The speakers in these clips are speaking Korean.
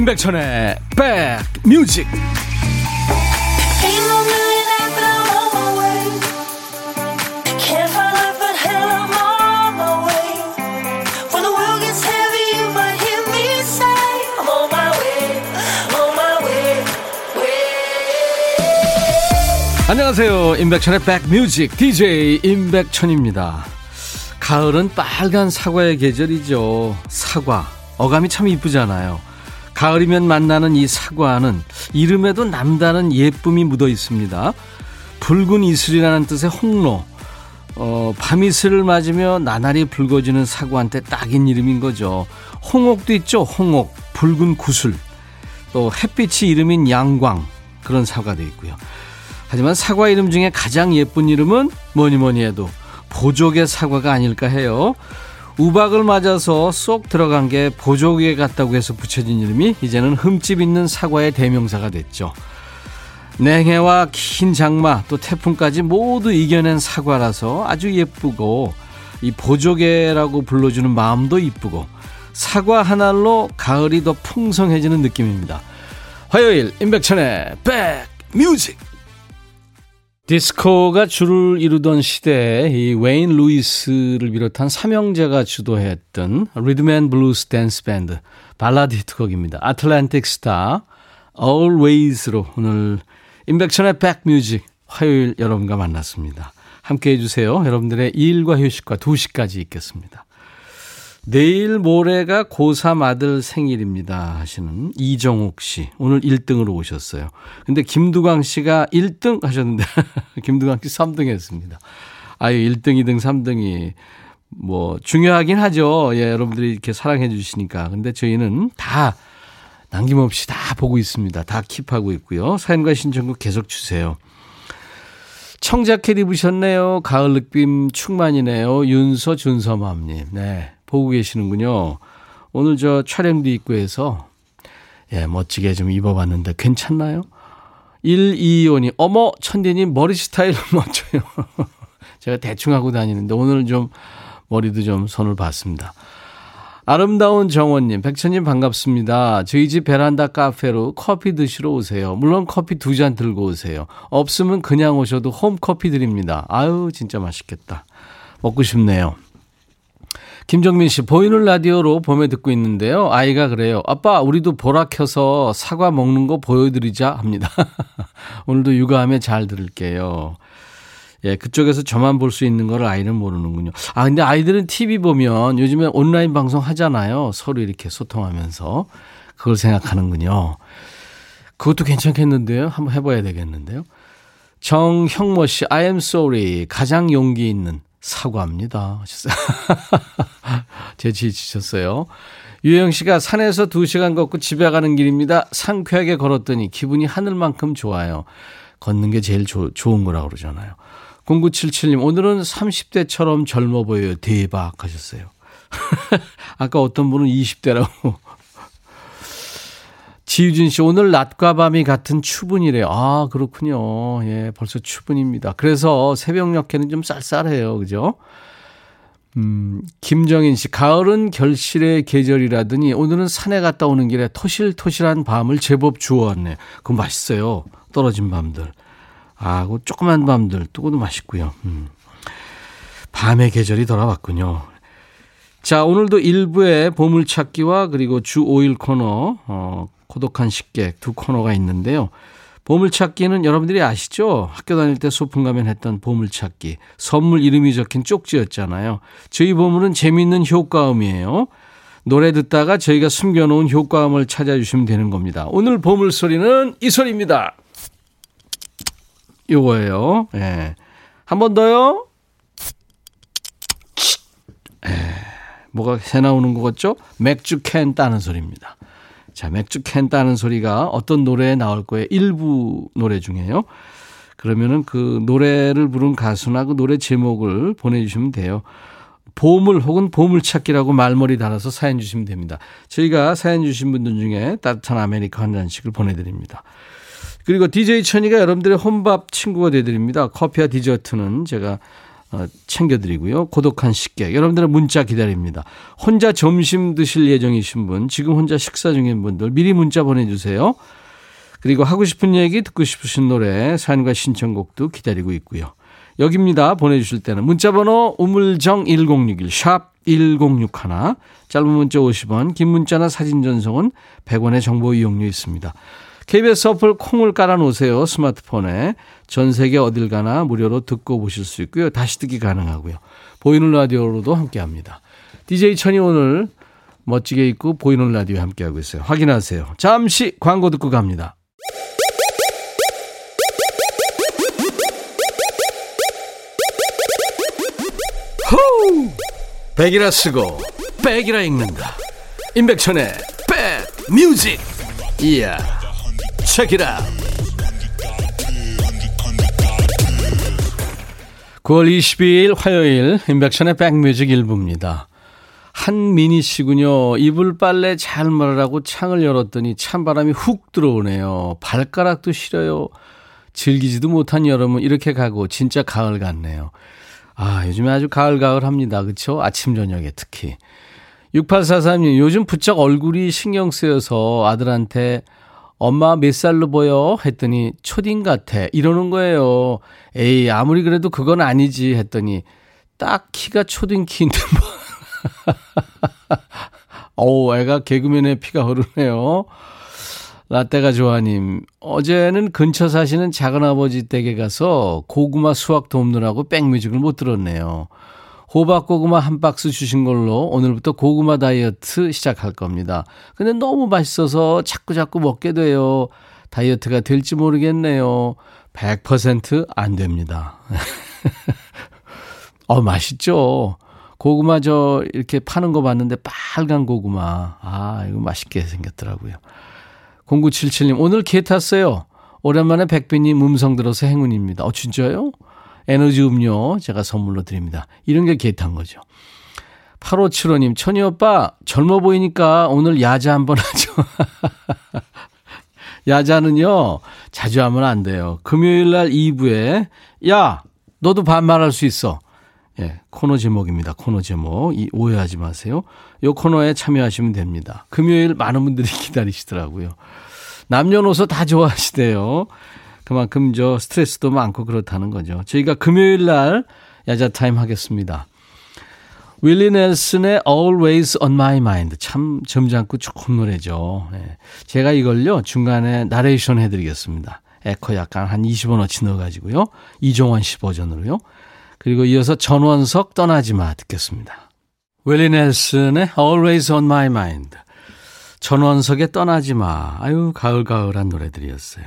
임백천의 백뮤직. 안녕하세요. 임백천의 백뮤직. DJ 임백천입니다. 가을은 빨간 사과의 계절이죠. 사과. 어감이 참 이쁘잖아요 가을이면 만나는 이 사과는 이름에도 남다른 예쁨이 묻어 있습니다. 붉은 이슬이라는 뜻의 홍로. 어, 밤이슬을 맞으며 나날이 붉어지는 사과한테 딱인 이름인 거죠. 홍옥도 있죠. 홍옥, 붉은 구슬. 또 햇빛이 이름인 양광. 그런 사과도 있고요. 하지만 사과 이름 중에 가장 예쁜 이름은 뭐니 뭐니 해도 보족의 사과가 아닐까 해요. 우박을 맞아서 쏙 들어간 게 보조개 같다고 해서 붙여진 이름이 이제는 흠집 있는 사과의 대명사가 됐죠. 냉해와 긴 장마 또 태풍까지 모두 이겨낸 사과라서 아주 예쁘고 이 보조개라고 불러주는 마음도 이쁘고 사과 하나로 가을이 더 풍성해지는 느낌입니다. 화요일 임백천의 black music 디스코가 주를 이루던 시대에 이 웨인 루이스를 비롯한 삼형제가 주도했던 rhythm and blues 댄스 밴드 발라드 히트곡입니다. Atlantic Starr Always로 오늘 임백천의 백뮤직 화요일 여러분과 만났습니다. 함께 해 주세요. 여러분들의 일과 휴식과 2시까지 있겠습니다. 내일 모레가 고3 아들 생일입니다 하시는 이정옥 씨. 오늘 1등으로 오셨어요. 근데 김두광 씨가 1등 하셨는데, 김두광 씨 3등 했습니다. 아유, 1등, 2등, 3등이 뭐 중요하긴 하죠. 예, 여러분들이 이렇게 사랑해 주시니까. 근데 저희는 다 남김없이 다 보고 있습니다. 다 킵하고 있고요. 사연과 신청곡 계속 주세요. 청자켓 입으셨네요. 가을 느낌 충만이네요. 윤서 준서맘님. 네. 보고 계시는군요. 오늘 저 촬영도 있고 해서 예, 멋지게 좀 입어봤는데 괜찮나요? 125님, 어머, 천디님 머리 스타일 멋져요. 제가 대충 하고 다니는데 오늘 좀 머리도 좀 손을 봤습니다. 아름다운 정원님, 백천님 반갑습니다. 저희 집 베란다 카페로 커피 드시러 오세요. 물론 커피 두 잔 들고 오세요. 없으면 그냥 오셔도 홈커피 드립니다. 아유, 진짜 맛있겠다. 먹고 싶네요. 김정민 씨, 보이는 라디오로 봄에 듣고 있는데요. 아이가 그래요. 아빠, 우리도 보라 켜서 사과 먹는 거 보여드리자 합니다. 오늘도 육아하며 잘 들을게요. 예, 그쪽에서 저만 볼 수 있는 걸 아이는 모르는군요. 아, 근데 아이들은 TV 보면 요즘에 온라인 방송 하잖아요. 서로 이렇게 소통하면서. 그걸 생각하는군요. 그것도 괜찮겠는데요? 한번 해봐야 되겠는데요? 정형모 씨, I am sorry. 가장 용기 있는. 사과합니다. 재치지셨어요. 유영 씨가 산에서 2시간 걷고 집에 가는 길입니다. 상쾌하게 걸었더니 기분이 하늘만큼 좋아요. 걷는 게 제일 조, 좋은 거라고 그러잖아요. 0977님, 오늘은 30대처럼 젊어 보여요. 대박 하셨어요. 아까 어떤 분은 20대라고 지유진 씨, 오늘 낮과 밤이 같은 추분이래요. 아, 그렇군요. 예, 벌써 추분입니다. 그래서 새벽녘에는 좀 쌀쌀해요. 그죠? 음, 김정인 씨, 가을은 결실의 계절이라더니 오늘은 산에 갔다 오는 길에 토실토실한 밤을 제법 주워왔네. 그거 맛있어요. 떨어진 밤들. 아, 그 조그만 밤들, 그것도 맛있고요. 음. 밤의 계절이 돌아왔군요. 자, 오늘도 일부의 보물찾기와 그리고 주 5일 코너, 어, 고독한 식객 두 코너가 있는데요. 보물찾기는 여러분들이 아시죠? 학교 다닐 때 소풍 가면 했던 보물찾기. 선물 이름이 적힌 쪽지였잖아요. 저희 보물은 재미있는 효과음이에요. 노래 듣다가 저희가 숨겨놓은 효과음을 찾아주시면 되는 겁니다. 오늘 보물 소리는 이 소리입니다. 요거예요. 예. 네. 한번 더요. 에, 예. 뭐가 새 나오는 것 같죠? 맥주 캔 따는 소리입니다. 자, 맥주 캔 따는 소리가 어떤 노래에 나올 거예요? 일부 노래 중에요. 그러면은 그 노래를 부른 가수나 그 노래 제목을 보내주시면 돼요. 보물 혹은 보물찾기라고 말머리 달아서 사연 주시면 됩니다. 저희가 사연 주신 분들 중에 따뜻한 아메리카노 한 잔씩을 보내드립니다. 그리고 DJ 천이가 여러분들의 혼밥 친구가 되드립니다. 커피와 디저트는 제가 어, 챙겨드리고요. 고독한 식객. 여러분들의 문자 기다립니다. 혼자 점심 드실 예정이신 분, 지금 혼자 식사 중인 분들 미리 문자 보내주세요. 그리고 하고 싶은 얘기, 듣고 싶으신 노래, 사연과 신청곡도 기다리고 있고요. 여기입니다. 보내주실 때는 문자번호 우물정 1061, 샵 1061, 짧은 문자 50원, 긴 문자나 사진 전송은 100원의 정보 이용료 있습니다. KBS 어플 콩을 깔아놓으세요. 스마트폰에. 전 세계 어딜 가나 무료로 듣고 보실 수 있고요. 다시 듣기 가능하고요. 보이는 라디오로도 함께합니다. DJ 천이 오늘 멋지게 입고 보이는 라디오에 함께하고 있어요. 확인하세요. 잠시 광고 듣고 갑니다. 호우! 백이라 쓰고 백이라 읽는다. 임백천의 백 뮤직. 이야. 체키라. 9월 22일 화요일 인백션의 백뮤직 일부입니다. 한민희 씨군요. 이불 빨래 잘 말하라고 창을 열었더니 찬바람이 훅 들어오네요. 발가락도 시려요. 즐기지도 못한 여름은 이렇게 가고 진짜 가을 같네요. 아, 요즘에 아주 가을가을 합니다. 그쵸? 아침, 저녁에 특히. 6843님, 요즘 부쩍 얼굴이 신경 쓰여서 아들한테 엄마 몇 살로 보여? 했더니 초딩 같아. 이러는 거예요. 에이, 아무리 그래도 그건 아니지. 했더니 딱 키가 초딩 키인데 뭐. 어우, 애가 개그맨의 피가 흐르네요. 라떼가 좋아님, 어제는 근처 사시는 작은아버지 댁에 가서 고구마 수확 돕느라고 백뮤직을 못 들었네요. 호박고구마 한 박스 주신 걸로 오늘부터 고구마 다이어트 시작할 겁니다. 근데 너무 맛있어서 자꾸 자꾸 먹게 돼요. 다이어트가 될지 모르겠네요. 100%안 됩니다. 어, 맛있죠? 고구마 저 이렇게 파는 거 봤는데 빨간 고구마. 아, 이거 맛있게 생겼더라고요. 0977님, 오늘 개 탔어요. 오랜만에 백빈님 음성 들어서 행운입니다. 어, 진짜요? 에너지 음료 제가 선물로 드립니다. 이런 게 개탄 거죠. 8575님, 천희 오빠, 젊어 보이니까 오늘 야자 한번 하죠. 야자는요, 자주 하면 안 돼요. 금요일 날 2부에, 야, 너도 반말할 수 있어. 예, 코너 제목입니다. 코너 제목. 이, 오해하지 마세요. 요 코너에 참여하시면 됩니다. 금요일 많은 분들이 기다리시더라고요. 남녀노소 다 좋아하시대요. 그만큼 저 스트레스도 많고 그렇다는 거죠. 저희가 금요일 날 야자 타임 하겠습니다. 윌리 넬슨의 Always on My Mind. 참 점잖고 좋은 노래죠. 네. 제가 이걸요, 중간에 나레이션 해드리겠습니다. 에코 약간 한 20원어치 넣어가지고요. 이종원 씨 버전으로요. 그리고 이어서 전원석 떠나지 마 듣겠습니다. 윌리 넬슨의 Always on My Mind. 전원석의 떠나지 마. 아유, 가을가을한 노래들이었어요.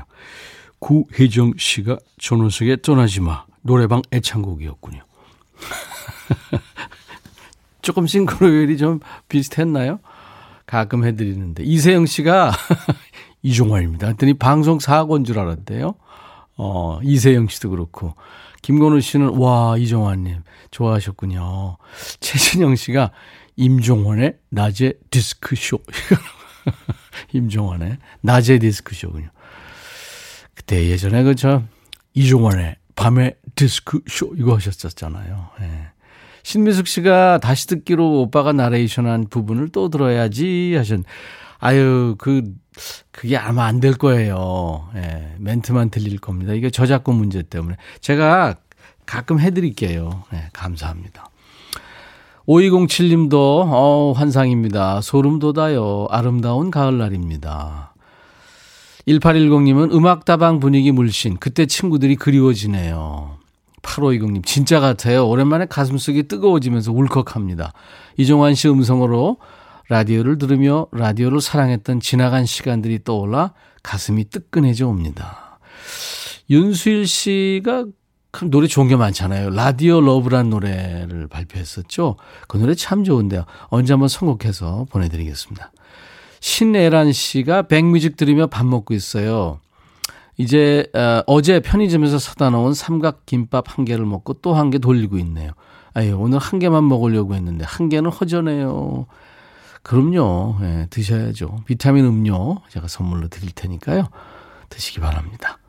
구혜정 씨가 전원석의 떠나지 마. 노래방 애창곡이었군요. 조금 싱크로율이 좀 비슷했나요? 가끔 해드리는데. 이세영 씨가 이종환입니다. 했더니 방송 사고인 줄 알았대요. 어, 이세영 씨도 그렇고. 김건우 씨는 와 이종환님 좋아하셨군요. 최진영 씨가 임종원의 낮에 디스크쇼. 임종원의 낮에 디스크쇼군요. 그때 예전에 그 저 이종원의 밤에 디스크 쇼 이거 하셨었잖아요. 예. 신미숙 씨가 다시 듣기로 오빠가 나레이션한 부분을 또 들어야지 하셨. 아유 그 그게 아마 안 될 거예요. 예, 멘트만 들릴 겁니다. 이게 저작권 문제 때문에. 제가 가끔 해드릴게요. 예, 감사합니다. 5207님도, 어, 환상입니다. 소름 돋아요. 아름다운 가을날입니다. 1810님은 음악다방 분위기 물씬. 그때 친구들이 그리워지네요. 8520님, 진짜 같아요. 오랜만에 가슴속이 뜨거워지면서 울컥합니다. 이종환 씨 음성으로 라디오를 들으며 라디오를 사랑했던 지나간 시간들이 떠올라 가슴이 뜨끈해져 옵니다. 윤수일 씨가 노래 좋은 게 많잖아요. 라디오 러브란 노래를 발표했었죠. 그 노래 참 좋은데요. 언제 한번 선곡해서 보내드리겠습니다. 신애란 씨가 백뮤직 들으며 밥 먹고 있어요. 이제 어, 제 편의점에서 사다 놓은 삼각 김밥 한 개를 먹고 또 한 개 돌리고 있네요. 아유 오늘 한 개만 먹으려고 했는데 한 개는 허전해요. 그럼요. 예, 드셔야죠. 비타민 음료 제가 선물로 드릴 테니까요. 드시기 바랍니다.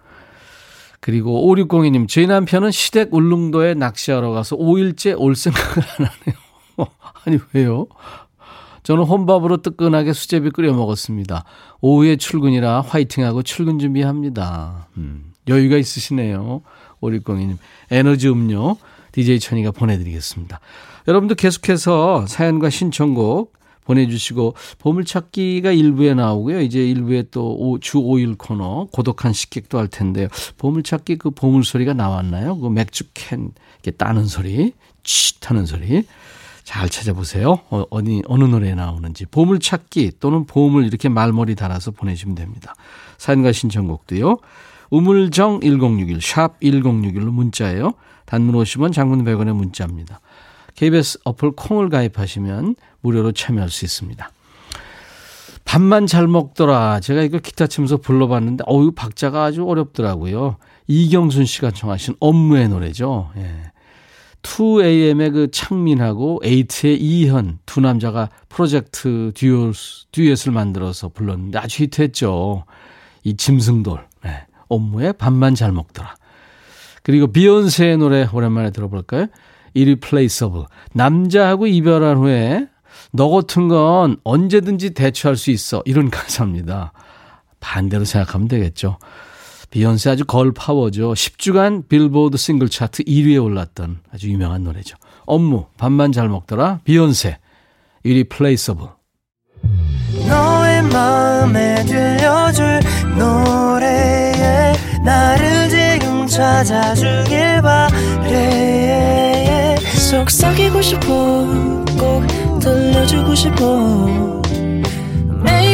그리고 5602님, 저희 남편은 시댁 울릉도에 낚시하러 가서 5일째 올 생각을 안 하네요. 아니, 왜요? 저는 혼밥으로 뜨끈하게 수제비 끓여 먹었습니다. 오후에 출근이라 화이팅하고 출근 준비합니다. 음, 여유가 있으시네요. 5602님. 에너지 음료 DJ 천이가 보내드리겠습니다. 여러분도 계속해서 사연과 신청곡 보내주시고 보물찾기가 일부에 나오고요. 이제 일부에 또 주 5일 코너 고독한 식객도 할 텐데요. 보물찾기 그 보물 소리가 나왔나요? 그 맥주 캔 이렇게 따는 소리, 취 하는 소리. 잘 찾아보세요. 어, 어디 어느 노래에 나오는지 보물찾기 또는 보물 이렇게 말머리 달아서 보내주시면 됩니다. 사연과 신청곡도요. 우물정 1061, 샵 1061로 문자예요. 단문 50원, 장문 100원의 문자입니다. KBS 어플 콩을 가입하시면 무료로 참여할 수 있습니다. 밥만 잘 먹더라. 제가 이거 기타 치면서 불러봤는데, 어유 박자가 아주 어렵더라고요. 이경순 씨가 청하신 업무의 노래죠. 예. 2AM의 그 창민하고 에이트의 이현 두 남자가 프로젝트 듀엣, 듀엣을 만들어서 불렀는데 아주 히트했죠. 이 짐승돌. 네. 업무의 밥만 잘 먹더라. 그리고 비욘세의 노래 오랜만에 들어볼까요? Irreplaceable. 남자하고 이별한 후에 너 같은 건 언제든지 대처할 수 있어. 이런 가사입니다. 반대로 생각하면 되겠죠. 비욘세 아주 걸 파워죠. 10주간 빌보드 싱글 차트 1위에 올랐던 아주 유명한 노래죠. 업무, 밥만 잘 먹더라. 비욘세, Irreplaceable. 너의 마음에 들려줄 노래에 나를 지금 찾아주길 바래 속삭이고 싶어 꼭 들려주고 싶어 매우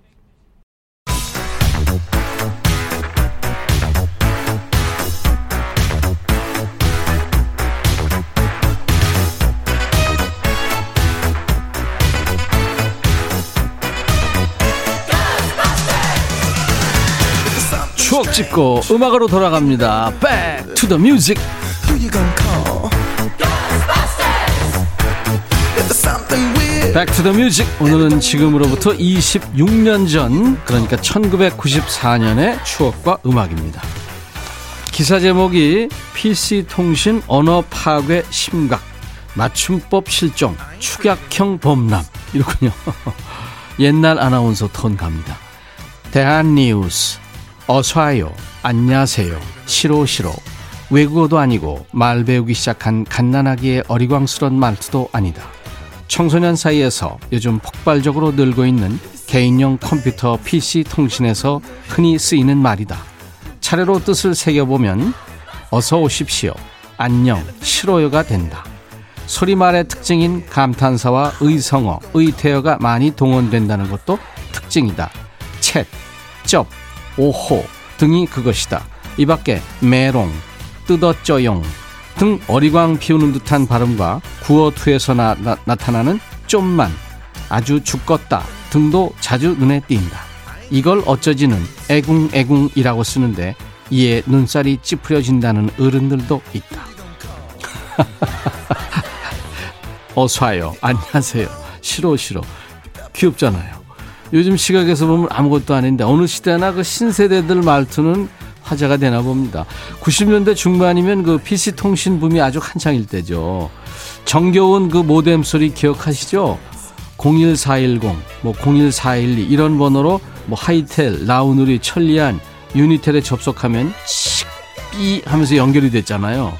찍고 음악으로 돌아갑니다. Back to the music. back to the music 오늘은 지금으로부터 26년 전 그러니까 1994년의 추억과 음악입니다. 기사 제목이 PC통신 언어 파괴 심각 맞춤법 실종 축약형 범람 이렇군요. 옛날 아나운서 톤 갑니다. 대한뉴스 어서와요 안녕하세요 시로시로 외국어도 아니고 말 배우기 시작한 갓난아기의 어리광스런 말투도 아니다. 청소년 사이에서 요즘 폭발적으로 늘고 있는 개인용 컴퓨터 PC 통신에서 흔히 쓰이는 말이다. 차례로 뜻을 새겨보면 어서 오십시오. 안녕, 싫어요가 된다. 소리말의 특징인 감탄사와 의성어, 의태어가 많이 동원된다는 것도 특징이다. 챗, 쩝, 오호 등이 그것이다. 이 밖에 메롱, 뜯어쩌용, 등 어리광 피우는 듯한 발음과 구어투에서 나, 나, 나타나는 좀만 아주 죽겠다 등도 자주 눈에 띈다. 이걸 어쩌지는 애궁애궁이라고 쓰는데 이에 눈살이 찌푸려진다는 어른들도 있다. 어서 와요. 안녕하세요. 싫어 싫어. 귀엽잖아요. 요즘 시각에서 보면 아무것도 아닌데 어느 시대나 그 신세대들 말투는 화제가 되나 봅니다. 90년대 중반이면 그 PC 통신 붐이 아주 한창일 때죠. 정겨운 그 모뎀 소리 기억하시죠? 01410, 뭐 01412 이런 번호로 뭐 하이텔, 라우누리, 천리안, 유니텔에 접속하면 칙삐 하면서 연결이 됐잖아요.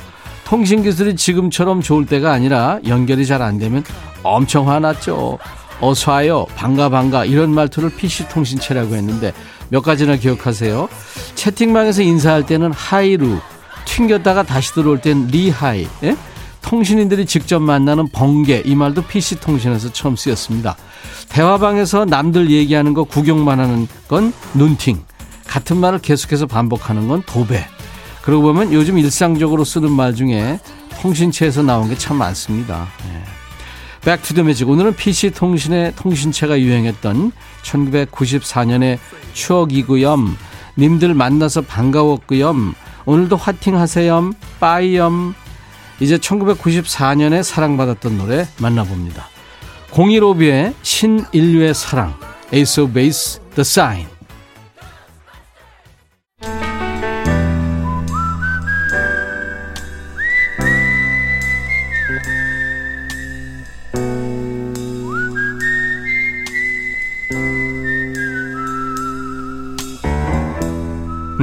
통신 기술이 지금처럼 좋을 때가 아니라 연결이 잘 안 되면 엄청 화났죠. 어서 와요, 반가 반가 이런 말투를 PC 통신체라고 했는데 몇 가지나 기억하세요. 채팅방에서 인사할 때는 하이루, 튕겼다가 다시 들어올 땐 리하이. 예? 통신인들이 직접 만나는 번개 이 말도 PC 통신에서 처음 쓰였습니다. 대화방에서 남들 얘기하는 거 구경만 하는 건 눈팅. 같은 말을 계속해서 반복하는 건 도배. 그러고 보면 요즘 일상적으로 쓰는 말 중에 통신체에서 나온 게 참 많습니다. 예. 백투더매직 오늘은 PC통신의 통신체가 유행했던 1994년의 추억이구염 님들 만나서 반가웠구염 오늘도 화팅하세요 빠이염. 이제 1994년에 사랑받았던 노래 만나봅니다. 015B의 신인류의 사랑 에이스 오브 베이스 The Sign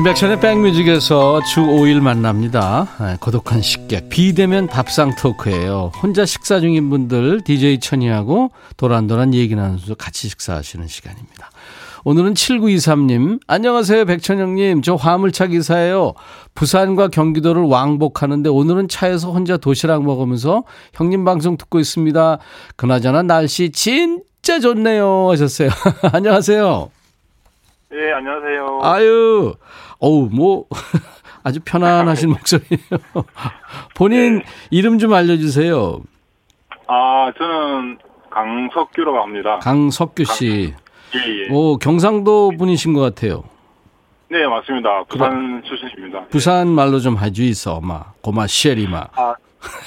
인백션의 백뮤직에서 주 5일 만납니다. 아, 고독한 식객. 비대면 밥상 토크예요. 혼자 식사 중인 분들 DJ 천이하고 도란도란 얘기 나누면서 같이 식사하시는 시간입니다. 오늘은 7923님, 안녕하세요, 백천영님. 저 화물차 기사예요. 부산과 경기도를 왕복하는데 오늘은 차에서 혼자 도시락 먹으면서 형님 방송 듣고 있습니다. 그나저나 날씨 진짜 좋네요. 하셨어요. 안녕하세요. 예, 안녕하세요. 아유, 어우, 뭐, 아주 편안하신 목소리예요. 본인 네. 이름 좀 알려주세요. 아, 저는 강석규라고 합니다. 강석규 씨. 강, 예, 예. 오, 경상도 분이신 것 같아요. 네, 맞습니다. 부산 출신입니다. 부산 말로 좀 하주 있어, 마. 고마, 쉐리마. 아,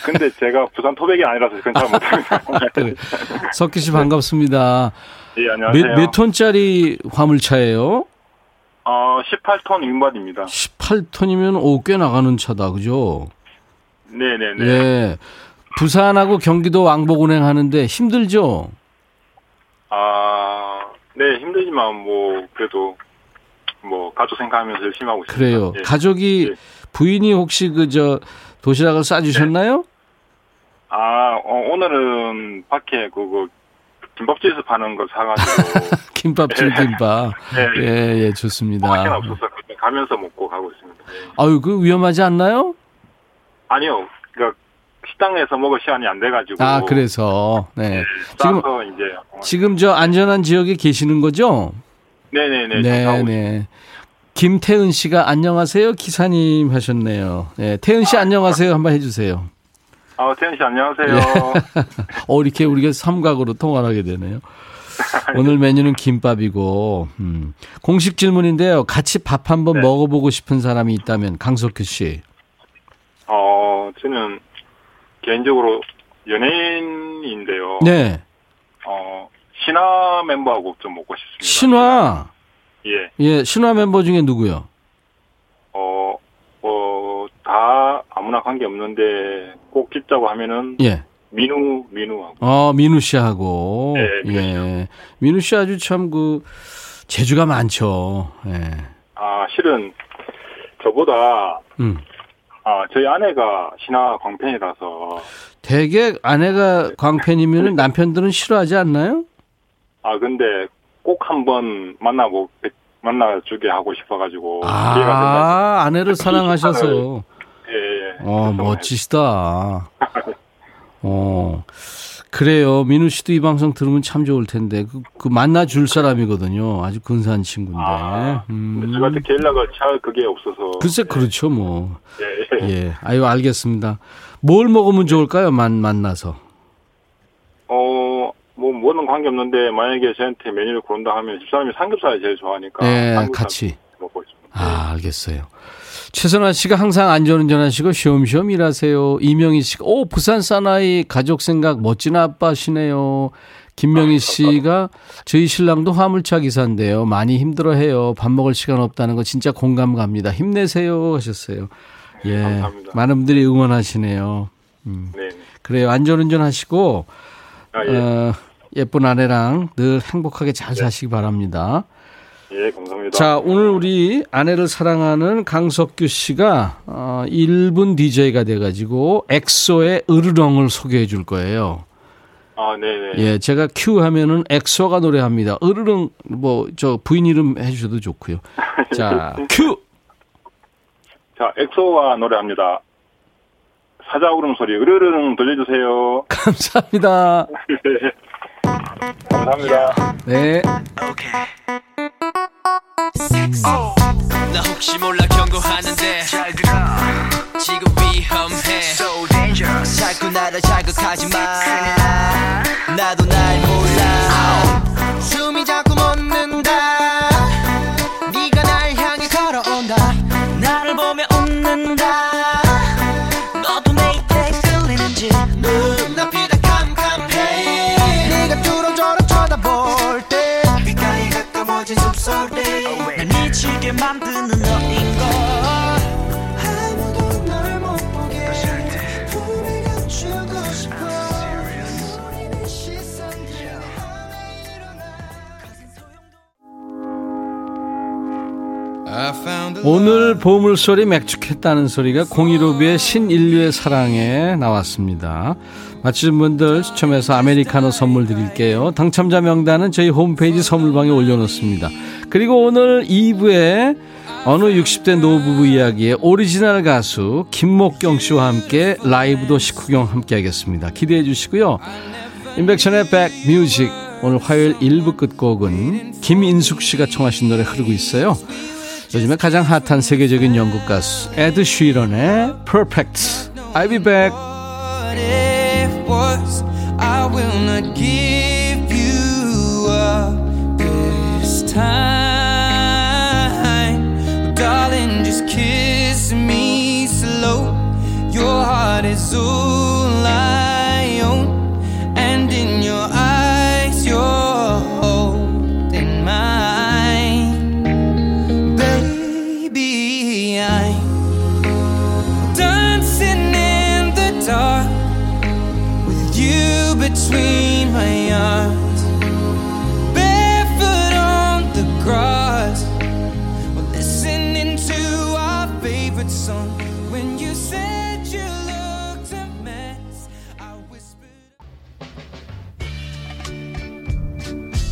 근데 제가 부산 토백이 아니라서 잘 못합니다. 그래. 석규 씨 반갑습니다. 예, 안녕하세요. 몇, 몇 톤짜리 화물차예요? 어, 18톤 윙bad입니다. 18톤이면 오, 꽤 나가는 차다, 그죠? 네네네. 예. 부산하고 경기도 왕복 운행하는데 힘들죠? 아, 네, 힘들지만 뭐, 그래도, 뭐, 가족 생각하면서 열심히 하고 있습니다. 그래요. 예. 가족이, 예. 부인이 혹시 그, 저, 도시락을 싸주셨나요? 아, 어, 오늘은 밖에 그거, 김밥집에서 파는 거 사가지고. 김밥집 예. 김밥. 네. 예, 예, 좋습니다. 밖에 없어서 그냥 가면서 먹고 가고 있습니다. 예. 아유, 그 위험하지 않나요? 아니요. 그러니까 식당에서 먹을 시간이 안 돼가지고. 아, 그래서. 네. 지금, 이제. 어, 지금 저 안전한 지역에 계시는 거죠? 네네네. 네, 하고 네. 김태은 씨가 안녕하세요. 기사님 하셨네요. 네, 태은 씨 안녕하세요. 한번 해주세요. 아, 태현 씨 안녕하세요. 어, 이렇게 우리가 삼각으로 통화를 하게 되네요. 오늘 메뉴는 김밥이고, 음. 공식 질문인데요. 같이 밥 한번 네. 먹어보고 싶은 사람이 있다면, 강석규 씨. 어, 저는 개인적으로 연예인인데요. 네. 어, 신화 멤버하고 좀 먹고 싶습니다. 신화. 예. 예, 신화 멤버 중에 누구요? 다 아무나 관계 없는데 꼭 찍자고 하면은 예. 민우, 민우하고. 어, 민우 씨하고. 네, 예. 민우 씨 아주 참 그, 재주가 많죠. 예. 아, 실은 저보다 음. 아, 저희 아내가 신화 광팬이라서 대개 아내가 네. 광팬이면 남편들은 싫어하지 않나요? 아, 근데 꼭 한번 만나고 만나주게 하고 싶어가지고. 아, 아내를 사랑하셔서. 예, 예. 어, 멋지시다. 어, 그래요. 민우 씨도 이 방송 들으면 참 좋을 텐데. 그, 그 만나 줄 사람이거든요. 아주 근사한 친구인데. 아, 음. 제가 어떻게 연락을 취할 그게 없어서. 글쎄, 그렇죠, 뭐. 예, 예. 예. 아유, 알겠습니다. 뭘 먹으면 좋을까요? 만, 만나서. 어, 뭐, 뭐는 관계 없는데, 만약에 저한테 메뉴를 고른다 하면, 집사람이 삼겹살을 제일 좋아하니까. 예, 삼겹살 같이. 먹고 싶습니다. 아, 알겠어요. 최선아 씨가 항상 안전운전 하시고 쉬엄쉬엄 일하세요. 이명희 씨가, 오, 부산 사나이 가족 생각 멋진 아빠시네요. 김명희 씨가 저희 신랑도 화물차 기사인데요. 많이 힘들어 해요. 밥 먹을 시간 없다는 거 진짜 공감 갑니다. 힘내세요. 하셨어요. 예. 감사합니다. 많은 분들이 응원하시네요. 음. 네. 그래요. 안전운전 하시고, 아, 예. 어, 예쁜 아내랑 늘 행복하게 잘 사시기 바랍니다. 예, 감사합니다. 자, 오늘 우리 아내를 사랑하는 강석규 씨가 어, 1분 DJ가 돼가지고 엑소의 으르렁을 소개해 줄 거예요. 아, 네네. 예, 제가 큐 하면은 엑소가 노래합니다. 으르릉 뭐저 부인 이름 해주셔도 좋고요. 자, 큐. 자, 엑소가 노래합니다. 사자 울음소리 으르릉 들려주세요. 감사합니다. 네. 감사합니다. 네. 나 혹시 몰라 경고하는데. 잘 들어 지금 위험해. So dangerous. 자꾸 나를 자극하지 마 오늘 보물소리 맥주 캔 따는 소리가 015B의 신인류의 사랑에 나왔습니다. 맞추신 분들 추첨해서 아메리카노 선물 드릴게요. 당첨자 명단은 저희 홈페이지 선물방에 올려놓습니다. 그리고 오늘 2부에 어느 60대 노부부 이야기의 오리지널 가수 김목경 씨와 함께 라이브도 식후경 함께 하겠습니다. 기대해 주시고요. 임백천의 백뮤직 오늘 화요일 1부 끝곡은 김인숙 씨가 청하신 노래 흐르고 있어요. 요즘에 가장 핫한 세계적인 영국 가수 에드 쉬런의 Perfect. I'll be back. what it was. I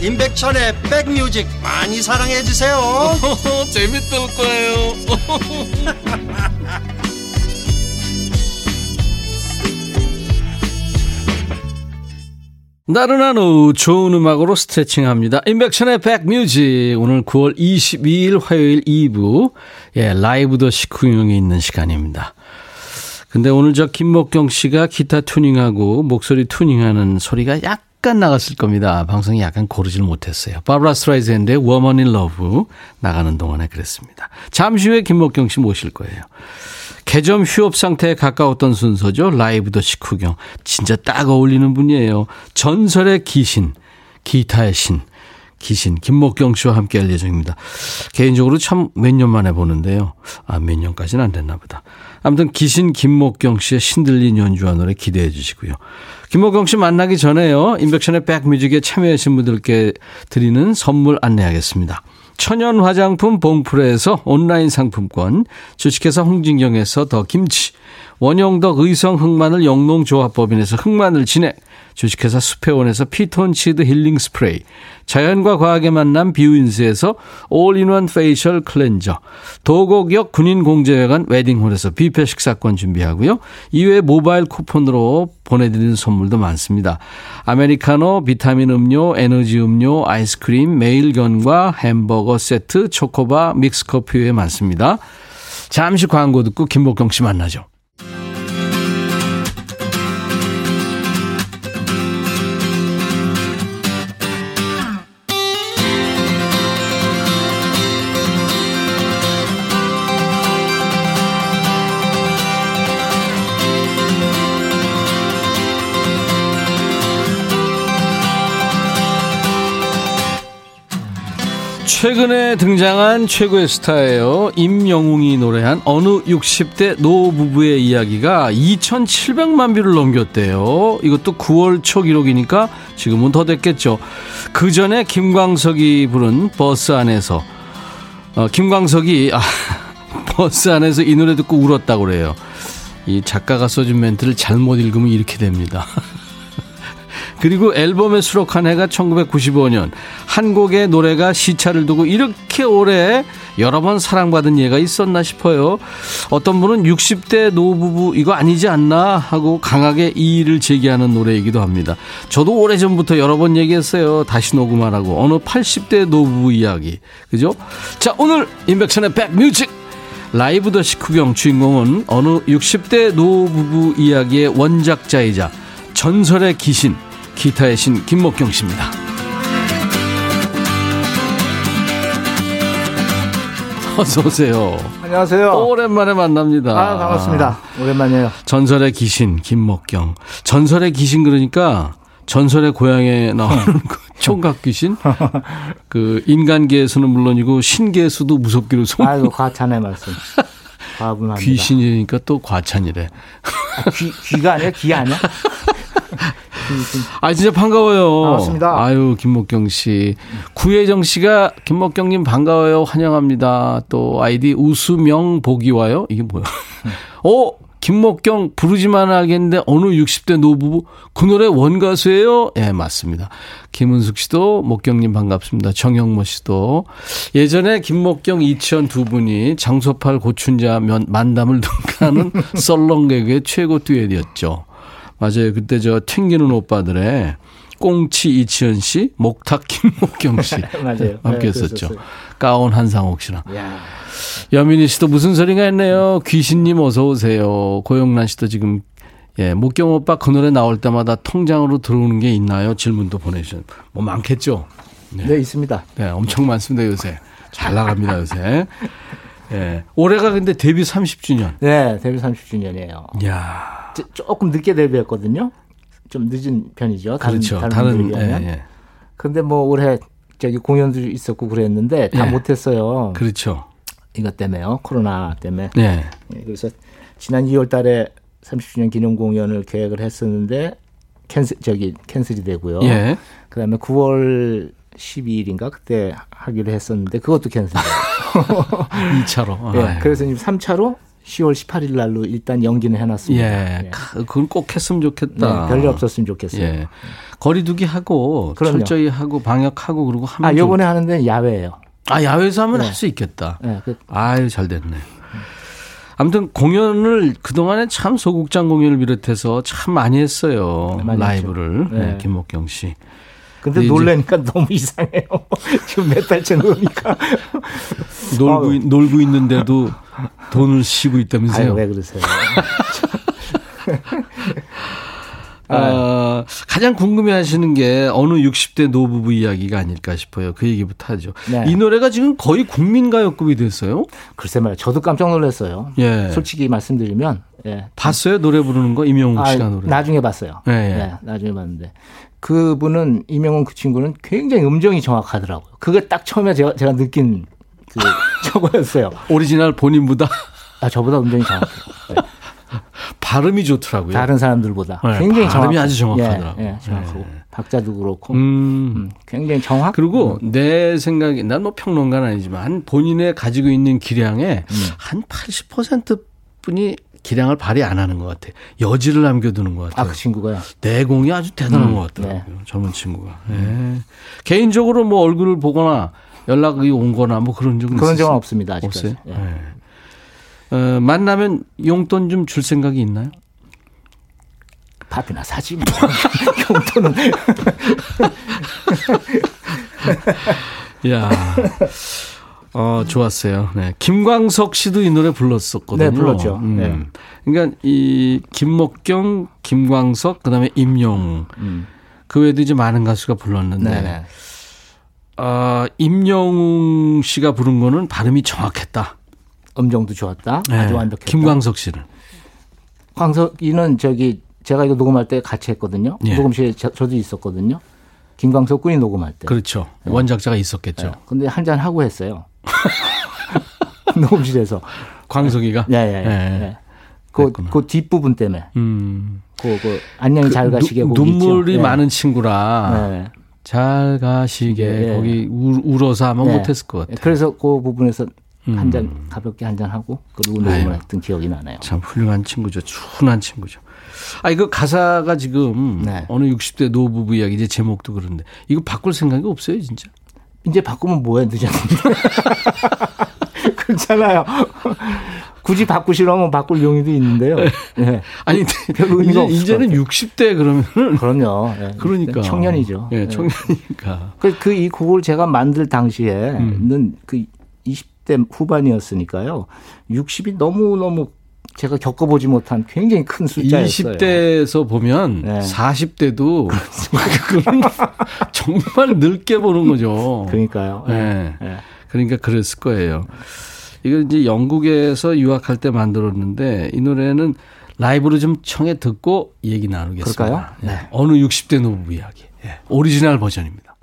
임백천의 백뮤직 많이 사랑해 주세요 재밌을 거예요 나른한 오후 좋은 음악으로 스트레칭합니다. 임백천의 백뮤직 오늘 9월 22일 화요일 2부 예, 라이브도 식후경이 있는 시간입니다. 근데 오늘 저 김목경 씨가 기타 튜닝하고 목소리 튜닝하는 소리가 약간 나갔을 겁니다. 방송이 약간 고르질 못했어요. 바브라 스트라이샌드의 Woman in Love 나가는 동안에 그랬습니다. 잠시 후에 김목경 씨 모실 거예요. 개점 휴업 상태에 가까웠던 순서죠. 라이브도 식후경. 진짜 딱 어울리는 분이에요. 전설의 기신, 기타의 신, 기신 김목경 씨와 함께 할 예정입니다. 개인적으로 참 몇 년 만에 보는데요. 아, 몇 년까지는 안 됐나 보다. 아무튼 기신 김목경 씨의 신들린 연주와 노래 기대해 주시고요. 김목경 씨 만나기 전에요. 인백션의 백뮤직에 참여하신 분들께 드리는 선물 안내하겠습니다. 천연 화장품 봉프레에서 온라인 상품권, 주식회사 홍진경에서 더 김치, 원형덕 의성 흑마늘 영농조합법인에서 흑마늘 진액, 주식회사 수페원에서 피톤치드 힐링 스프레이, 자연과 과학의 만남 뷰인스에서 all-in-one facial cleanser, 도곡역 군인공제회관 웨딩홀에서 뷔페 식사권 준비하고요. 이외에 모바일 쿠폰으로 보내드리는 선물도 많습니다. 아메리카노, 비타민 음료, 에너지 음료, 아이스크림, 매일견과 햄버거 세트, 초코바, 믹스커피 외에 많습니다. 잠시 광고 듣고 김복경 씨 만나죠. 최근에 등장한 최고의 스타예요. 임영웅이 노래한 어느 60대 노부부의 이야기가 2,700만 view를 넘겼대요. 이것도 9월 초 기록이니까 지금은 더 됐겠죠. 그 전에 김광석이 부른 버스 안에서 어, 김광석이 아, 버스 안에서 이 노래 듣고 울었다고 그래요. 이 작가가 써준 멘트를 잘못 읽으면 이렇게 됩니다. 그리고 앨범에 수록한 해가 1995년 한 곡의 노래가 시차를 두고 이렇게 오래 여러 번 사랑받은 예가 있었나 싶어요. 어떤 분은 60대 노부부 이거 아니지 않나 하고 강하게 이의를 제기하는 노래이기도 합니다. 저도 오래전부터 여러 번 얘기했어요. 다시 녹음하라고. 어느 80대 노부부 이야기. 그죠? 자, 오늘 임백천의 백뮤직 라이브 더 식후경 주인공은 어느 60대 노부부 이야기의 원작자이자 전설의 귀신 기타의 신 김목경 씨입니다. 어서 오세요. 안녕하세요. 오랜만에 만납니다. 아, 반갑습니다. 오랜만이에요. 전설의 귀신 김목경. 전설의 귀신 그러니까 전설의 고향에 나오는 그 총각 귀신. 그 인간계에서는 물론이고 신계에서도 무섭기로 소문. 아이고, 과찬의 말씀. 과분합니다. 귀신이니까 또 과찬이래. 아, 귀, 귀가 아니야? 귀 아니야? 귀, 귀. 아 진짜 반가워요. 반갑습니다. 아유 김목경 씨, 구혜정 씨가 김목경님 반가워요, 환영합니다. 또 아이디 우수명 보기와요. 이게 뭐야? 어 김목경 부르지만 알겠는데 어느 60대 노부부 그 노래 원가수예요? 예 맞습니다. 김은숙 씨도 목경님 반갑습니다. 정영모 씨도 예전에 김목경 이치현 두 분이 장소팔 고춘자 면, 만담을 등가하는 썰렁개그의 최고 듀엣이었죠. 맞아요. 그때 저 튕기는 오빠들의 꽁치 이치현 씨, 목탁 김목경 씨 맞아요. 함께 네, 했었죠. 그랬었어요. 가온 한상옥 씨랑. 야 여민희 씨도 무슨 소리가 있네요. 귀신님 어서 오세요. 고영란 씨도 지금 예, 목경 오빠 그 노래 나올 때마다 통장으로 들어오는 게 있나요? 질문도 보내주셨. 뭐 많겠죠. 네, 있습니다. 네, 엄청 많습니다 요새. 잘 나갑니다 요새. 예, 올해가 근데 데뷔 30주년. 네, 데뷔 30주년이에요. 이야, 조금 늦게 데뷔했거든요. 좀 늦은 편이죠. 다른, 그렇죠. 다른, 다른 분들에. 예, 예. 근데 뭐 올해 저기 공연도 있었고 그랬는데 다 예. 못했어요. 그렇죠. 이것 때문에요. 코로나 때문에. 네. 예, 그래서 지난 2월 달에 30주년 기념 공연을 계획을 했었는데 캔슬 저기 캔슬이 되고요. 예. 그다음에 9월 12일인가 그때 하기로 했었는데 그것도 캔슬돼요. 2차로. 예, 그래서 지금 3차로 10월 18일 날로 일단 연기는 해놨습니다. 예, 예. 가- 그건 꼭 했으면 좋겠다. 네, 별일 없었으면 좋겠어요. 예. 거리두기 하고 그럼요. 철저히 하고 방역하고 그러고 하면 아, 좀- 요번에 하는데 야외예요. 아 야외에서 하면 네. 할수 있겠다. 예, 그, 아유 잘 됐네. 아무튼 공연을 그 동안에 참 소극장 공연을 비롯해서 참 많이 했어요. 네, 많이 라이브를. 네, 네. 김목경 씨. 근데 이제- 놀래니까 너무 이상해요. 지금 몇 달째 노니까. 놀고 아유. 있- 놀고 있는데도 돈을 쉬고 있다면서요. 아유, 왜 그러세요? 아, 가장 궁금해 하시는 게 어느 60대 노부부 이야기가 아닐까 싶어요. 그 얘기부터 하죠. 네. 이 노래가 지금 거의 국민가요급이 됐어요. 글쎄 말이야. 저도 깜짝 놀랐어요. 예. 솔직히 말씀드리면. 예. 봤어요 노래 부르는 거 이명웅 아, 씨가 노래. 나중에 봤어요. 예, 예, 예. 나중에 봤는데. 그분은, 이명훈 그 친구는 굉장히 음정이 정확하더라고요. 그걸 딱 처음에 제가, 제가 느낀 그 저거였어요. 오리지널 본인보다 아, 저보다 음정이 정확해요. 네. 발음이 좋더라고요. 다른 사람들보다. 네, 굉장히 발음이 정확. 아주 정확하더라고요. 예, 예, 정확하고. 네. 박자도 그렇고. 음. 음, 굉장히 정확. 그리고 내 생각에 난 뭐 평론가는 아니지만 본인의 가지고 있는 기량의 한 80% 분이 기량을 발휘 안 하는 것 같아. 여지를 남겨두는 것 아, 같아요. 그 친구가요. 내공이 아주 대단한 음, 것 같더라고요. 젊은 친구가. 예. 개인적으로 뭐 얼굴을 보거나 연락이 온 거나 뭐 그런 적은 그런? 적은 없습니다. 아직까지. 없어요. 예. 예. 어, 만나면 용돈 좀 줄 생각이 있나요? 밥이나 사지 뭐. 용돈은. 야. 어, 좋았어요. 네. 김광석 씨도 이 노래 불렀었거든요. 네, 불렀죠. 음. 네. 그러니까 이 김목경, 김광석, 그다음에 임영웅. 그 외에도 이제 많은 가수가 불렀는데 음. 네네. 아, 임영웅 씨가 부른 거는 발음이 정확했다. 음정도 좋았다. 네. 아주 완벽했다. 김광석 씨는. 광석이는 저기 제가 이거 녹음할 때 같이 했거든요. 예. 녹음실에 저, 저도 있었거든요. 김광석 군이 녹음할 때. 그렇죠. 원작자가 있었겠죠. 네. 근데 한 잔 하고 했어요. 녹음실에서. 광석이가. 네, 네, 예. 네. 그, 그랬구나. 그 뒷부분 때문에. 음. 그, 그 안녕히 잘 가시게 누- 곡이 있죠. 눈물이 네. 많은 친구라 네. 잘 가시게 네. 거기 우, 울어서 네. 못했을 것 같아. 그래서 그 부분에서 음. 한잔 가볍게 한 잔 하고 그리고 녹음을. 했던 기억이 나네요. 참 훌륭한 친구죠. 순한 친구죠. 아 이거 가사가 지금 네. 어느 60대 노부부 이야기 이제 제목도 그런데 이거 바꿀 생각이 없어요 진짜. 이제 바꾸면 뭐해 늦었는데. 그렇잖아요. 굳이 바꾸시려면 바꿀 용의도 있는데요. 네. 아니 별 의미가 이제, 이제는 것 60대 그러면은 그럼요. 네. 그러니까 청년이죠. 예, 네. 청년이니까. 그이 곡을 제가 만들 당시에는 음. 그 20대 후반이었으니까요. 60이 너무 너무 제가 겪어보지 못한 굉장히 큰 숫자였어요. 20대에서 보면 네. 40대도 그건 정말 늙게 보는 거죠. 그러니까요. 네. 네. 그러니까 그랬을 거예요. 이거 이제 영국에서 유학할 때 만들었는데 이 노래는 라이브로 좀 청해 듣고 얘기 나누겠습니다. 그럴까요? 예. 네. 어느 60대 노부부 이야기. 예. 오리지널 버전입니다.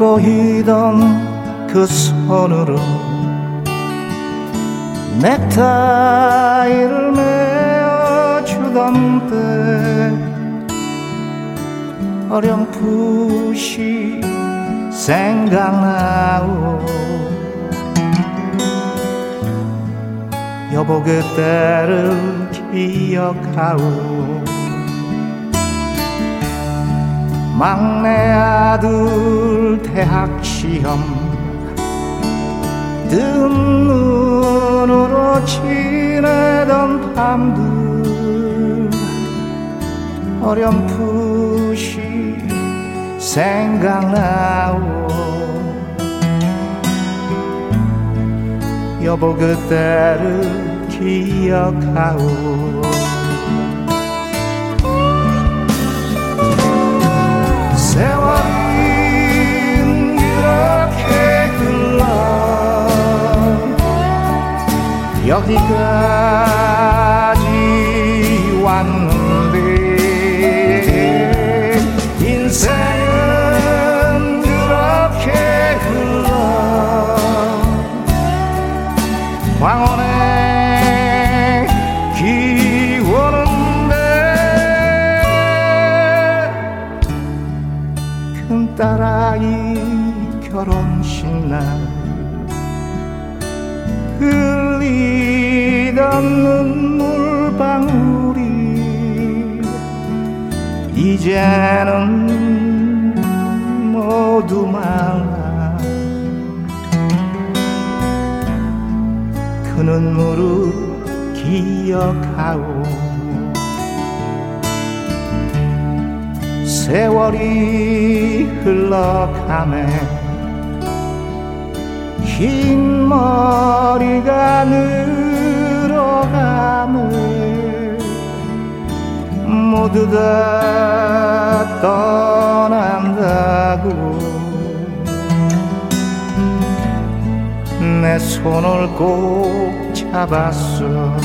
희던 그 손으로 넥타이를 메어주던 때 어렴풋이 생각나오 여보 그때를 기억하오 막내 아들 대학 시험. 뜬 눈으로 지내던 밤들. 어렴풋이 생각나오. 여보 그때를 기억하오 여기까 이제는 모두 말라. 그 눈물을 기억하오. 세월이 흘러가네 흰 머리가 늘어가네 모두 다 떠난다고. 내 손을 꼭 잡았어.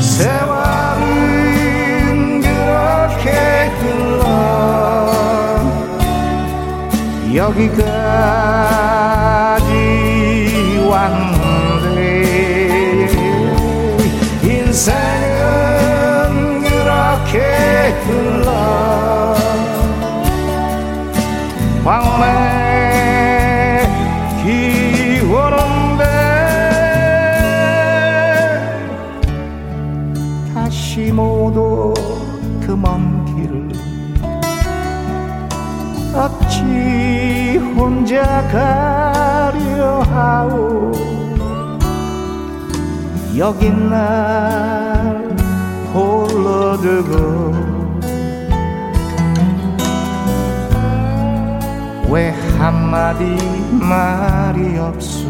세월은 그렇게 흘러 여기까지 왔는 인생은 그렇게 흘러. 황혼에 기원한데 다시 모두 그 먼 길을 어찌 혼자 가려 하오 여긴 날 홀로 잠들고 왜 한마디 말이 없어?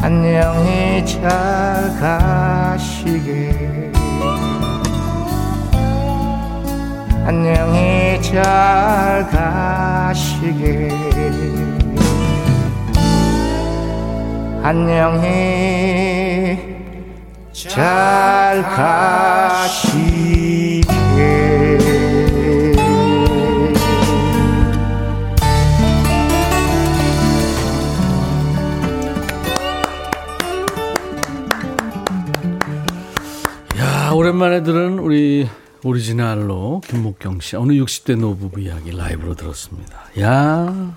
안녕히 잘 가시게. 안녕히 잘 가시게 안녕히 잘 가시게 야, 오랜만에 들은 우리 오리지널로 김목경 씨 어느 60대 노부부 이야기 라이브로 들었습니다. 야,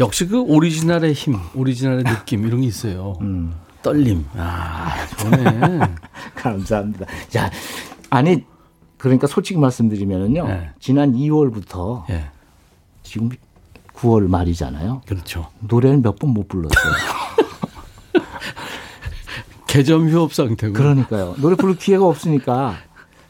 역시 그 오리지널의 힘, 오리지널의 느낌 이런 게 있어요. 떨림. 아, 좋네. 감사합니다. 자, 아니 그러니까 솔직히 말씀드리면은요. 네. 지난 2월부터 예, 지금 9월 말이잖아요. 그렇죠. 노래를 몇 번 못 불렀어요. 개점 휴업 상태고. 그러니까요. 노래 부를 기회가 없으니까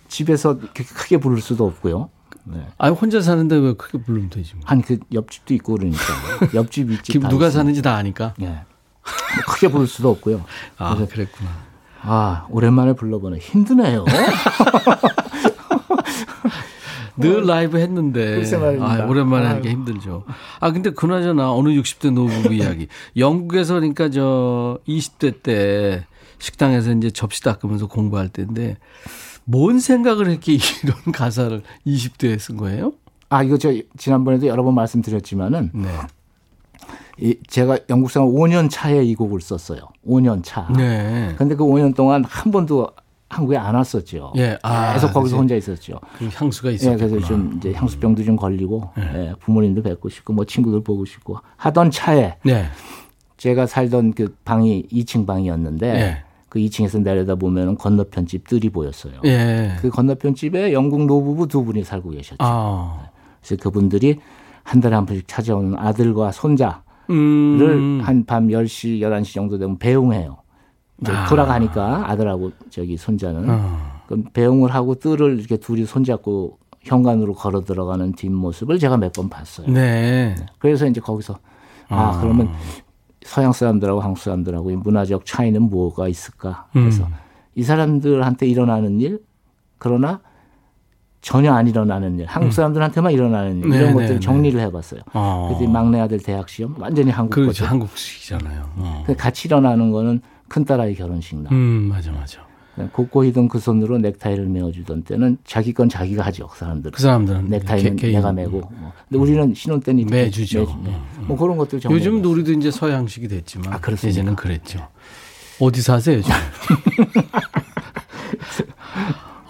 집에서 이렇게 크게 부를 수도 없고요. 네. 아니 혼자 사는데 왜 크게 부르면 되지 뭐. 아니 그 옆집도 있고 그러니까 옆집 다 누가 있어요. 사는지 다 아니까. 예. 뭐 크게 부를 수도 없고요. 아, 그래서 그랬구나. 아 오랜만에 불러보네 힘드네요. 늘 라이브 했는데. 아, 오랜만에. 하기가 힘들죠. 아 근데 그나저나 어느 60대 노부부 이야기. 영국에서 그러니까 저 20대 때 식당에서 이제 접시 닦으면서 공부할 때인데 뭔 생각을 했기에 이런 가사를 20대에 쓴 거예요? 아 이거 저 지난번에도 여러 번 말씀드렸지만은 네. 이 제가 영국 생활 5년 차에 이 곡을 썼어요. 5년 차. 네. 근데 그 5년 동안 한 번도 한국에 안 왔었죠. 예. 아, 계속 거기서 그치. 혼자 있었죠. 그 향수가 예, 있었구나. 그래서 좀 이제 향수병도 좀 걸리고 네. 예, 부모님도 뵙고 싶고 뭐 친구들 보고 싶고 하던 차에 네. 제가 살던 그 방이 2층 방이었는데 예. 그 2층에서 내려다 보면은 건너편 집들이 보였어요. 예. 그 건너편 집에 영국 노부부 두 분이 살고 계셨죠. 아. 그래서 그분들이 한 달에 한 번씩 찾아오는 아들과 손자를 음. 한밤 10시, 11시 정도 되면 배웅해요. 이제 아. 돌아가니까 아들하고 저기 손자는 어. 그럼 배웅을 하고 뜰을 이렇게 둘이 손잡고 현관으로 걸어 들어가는 뒷모습을 제가 몇 번 봤어요. 네. 그래서 이제 거기서 아, 아. 그러면 서양 사람들하고 한국 사람들하고 이 문화적 차이는 뭐가 있을까? 그래서 음. 이 사람들한테 일어나는 일 그러나 전혀 안 일어나는 일, 한국 사람들한테만 일어나는 일 네, 이런 네, 것들을 네. 정리를 해봤어요. 어. 그래서 이 막내 아들 대학 시험 완전히 한국 그렇죠. 거죠. 한국식이잖아요. 어. 근데 같이 일어나는 거는 큰 딸아이 결혼식 날. 음, 맞아, 맞아. 곧고이던 그 손으로 넥타이를 메어주던 때는 자기 건 자기가 하죠. 그 사람들은. 그 사람들은 넥타이는 개- 내가 메고. 뭐. 근데 우리는 신혼 때는 매주죠. 매주, 네. 뭐 그런 것들 정리. 요즘 우리도 이제 서양식이 됐지만 아, 그렇습니까? 예전엔 그랬죠. 어디 사세요, 지금?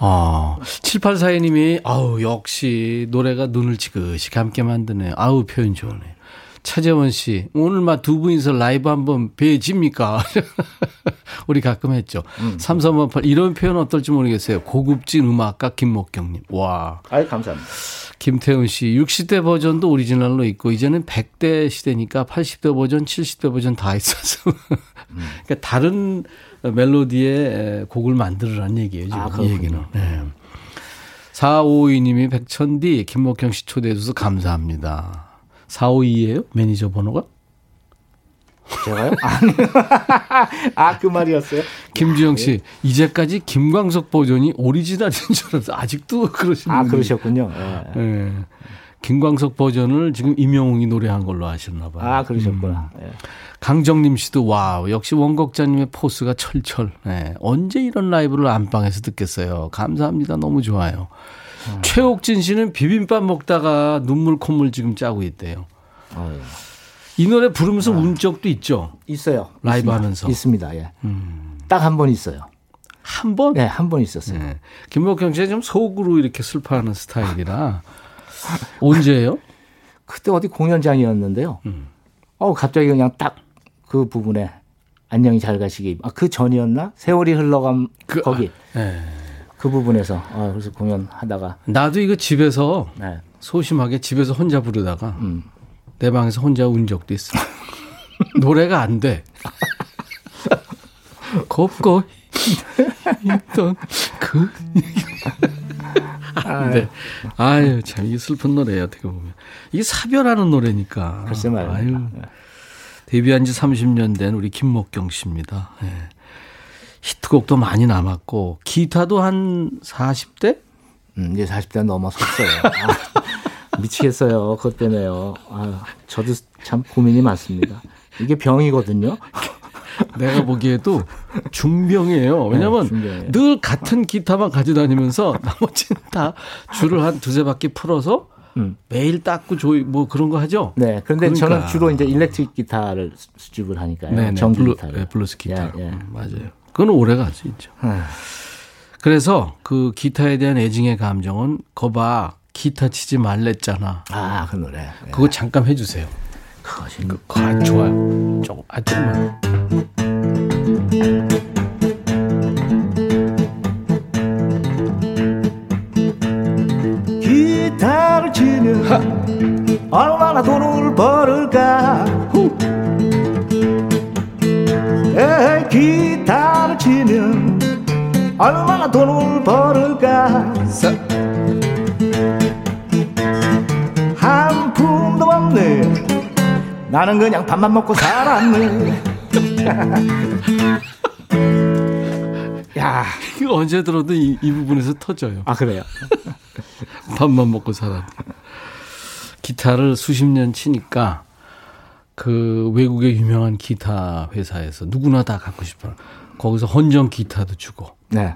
아, 7842님이, 아우, 역시 노래가 눈을 지그시 감게 만드네. 아우, 표현 좋네. 차재원 씨, 오늘 막두 분이서 라이브 한번 배집니까? 우리 가끔 했죠. 음. 3318, 이런 표현 어떨지 모르겠어요. 고급진 음악가 김목경님. 와. 아유 감사합니다. 김태훈 씨, 60대 버전도 오리지널로 있고, 이제는 100대 시대니까 80대 버전, 70대 버전 다 있어서. 그러니까 다른 멜로디의 곡을 만들으라는 얘기예요, 지금 아, 이 그렇군요. 얘기는. 네. 4552님이 백천디, 김목경 씨 초대해줘서 감사합니다. 452예요? 매니저 번호가? 제가요? 아, 그 말이었어요? 김주영 씨, 이제까지 김광석 버전이 오리지널인 줄 알았어. 아직도 그러시는 아, 분이 그러셨군요. 예. 예. 김광석 버전을 지금 임영웅이 노래한 걸로 아셨나 봐요. 아, 그러셨구나. 예. 강정림 씨도 와우 역시 원곡자님의 포스가 철철. 예. 언제 이런 라이브를 안방에서 듣겠어요. 감사합니다. 너무 좋아요. 최옥진 씨는 비빔밥 먹다가 눈물 콧물 지금 짜고 있대요. 아유. 이 노래 부르면서 운 적도 있죠. 있어요. 라이브 있습니다. 하면서. 음. 있습니다. 예. 딱 한 번 있어요. 한 번. 네, 한 번 있었어요. 예. 김목경 씨가 좀 속으로 이렇게 슬퍼하는 스타일이라 언제예요? 그때 어디 공연장이었는데요. 음. 어, 갑자기 그냥 딱 그 부분에 안녕히 잘 가시기. 아, 그 전이었나? 세월이 흘러감 그, 거기. 예. 그 부분에서 아, 그래서 공연하다가 나도 이거 집에서 네. 소심하게 집에서 혼자 부르다가 음. 내 방에서 혼자 운 적도 있어. 노래가 안 돼. 곱고 있던 그. 네. 아유, 참, 이 슬픈 노래예요, 어떻게 보면. 이게 사별하는 노래니까. 글쎄 말이에요. 아유. 데뷔한 지 30년 된 우리 김목경 씨입니다. 예. 히트곡도 많이 남았고, 기타도 한 40대? 음, 이제 40대 넘어섰어요. 아, 미치겠어요. 그것 때문에요. 아, 저도 참 고민이 많습니다. 이게 병이거든요. 내가 보기에도 중병이에요. 왜냐면 네. 늘 같은 기타만 가지고 다니면서 나머지는 다 줄을 한 두세 바퀴 풀어서 음. 매일 닦고 조이 뭐 그런 거 하죠. 네, 그런데 그러니까. 저는 주로 이제 일렉트릭 기타를 수집을 하니까요. 네네. 전기 블루, 기타를. 네, 블루스 기타. 예, 예. 음, 맞아요. 그건 오래 가지 있죠. 아휴. 그래서 그 기타에 대한 애증의 감정은 거봐 기타 치지 말랬잖아. 아, 그 노래. 예. 그거 잠깐 해주세요. 그것이 그, 아, 좋아요. 조금 아 조금만. 기타를 치면 얼마나 돈을 벌을까 후. 에이 기타 를 치면 얼마나 돈을 벌을까 한 푼도 없네 나는 그냥 밥만 먹고 살았네 야, 이거 언제 들어도 이, 이 부분에서 터져요. 아 그래요? 밥만 먹고 살았. 기타를 수십 년 치니까 그 외국의 유명한 기타 회사에서 누구나 다 갖고 싶어. 거기서 헌정 기타도 주고. 네,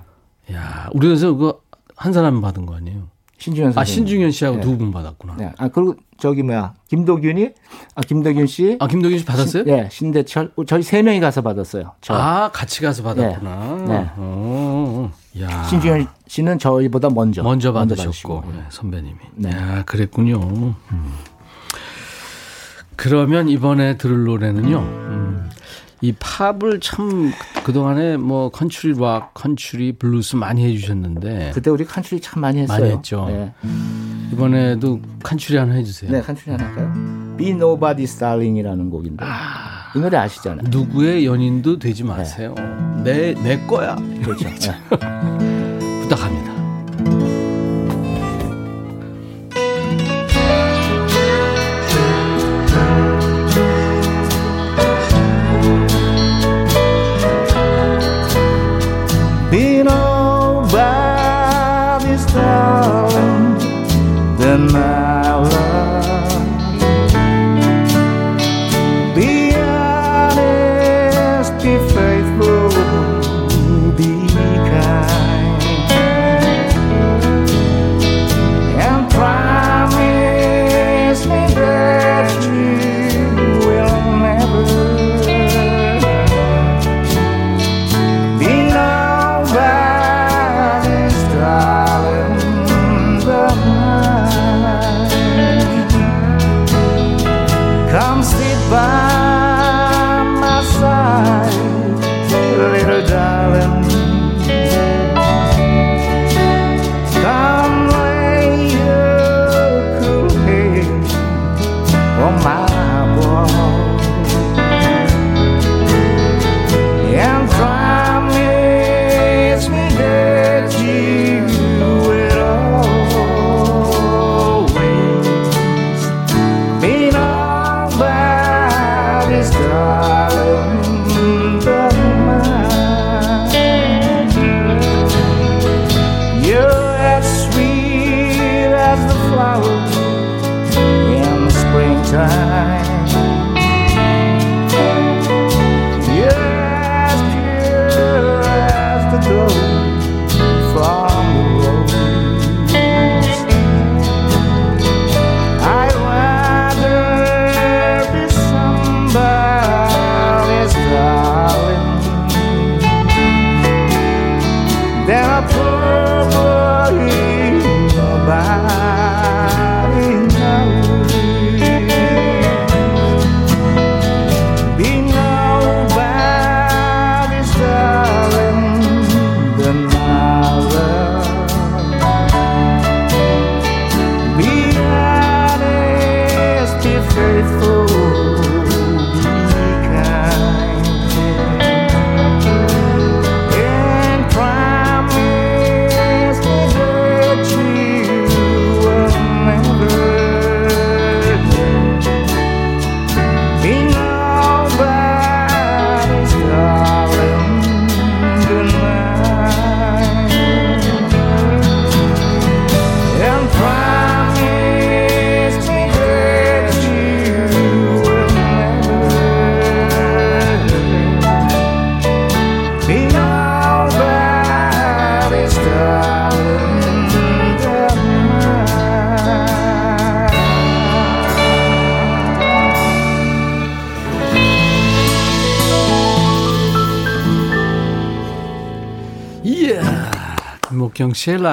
야, 우리나라에서 그거 한 사람 받은 거 아니에요? 신중현 선생님. 아, 신중현 씨하고 네. 두분 받았구나. 네. 아 그리고 저기 뭐야 김도균이 아 김도균 씨, 아, 김동현 씨 받았어요? 신, 네, 신대철 어, 저희 세 명이 가서 받았어요. 저 아, 같이 가서 받았구나. 네. 어, 야. 신중현 씨는 저희보다 먼저 먼저. 받으셨고 네, 선배님이. 네. 야, 그랬군요. 음. 그러면 이번에 들을 노래는요. 음, 이 팝을 참 그동안에 뭐 country rock, country blues 많이 해주셨는데 그때 우리 country 참 많이 했어요. 많이 했죠. 네, 이번에도 country 하나 해주세요. 네 country 하나 할까요? Be Nobody's Darling이라는 곡인데 이 노래 아시잖아요. 누구의 연인도 되지 마세요. 내, 내 거야. 그렇죠. 네. 부탁합니다.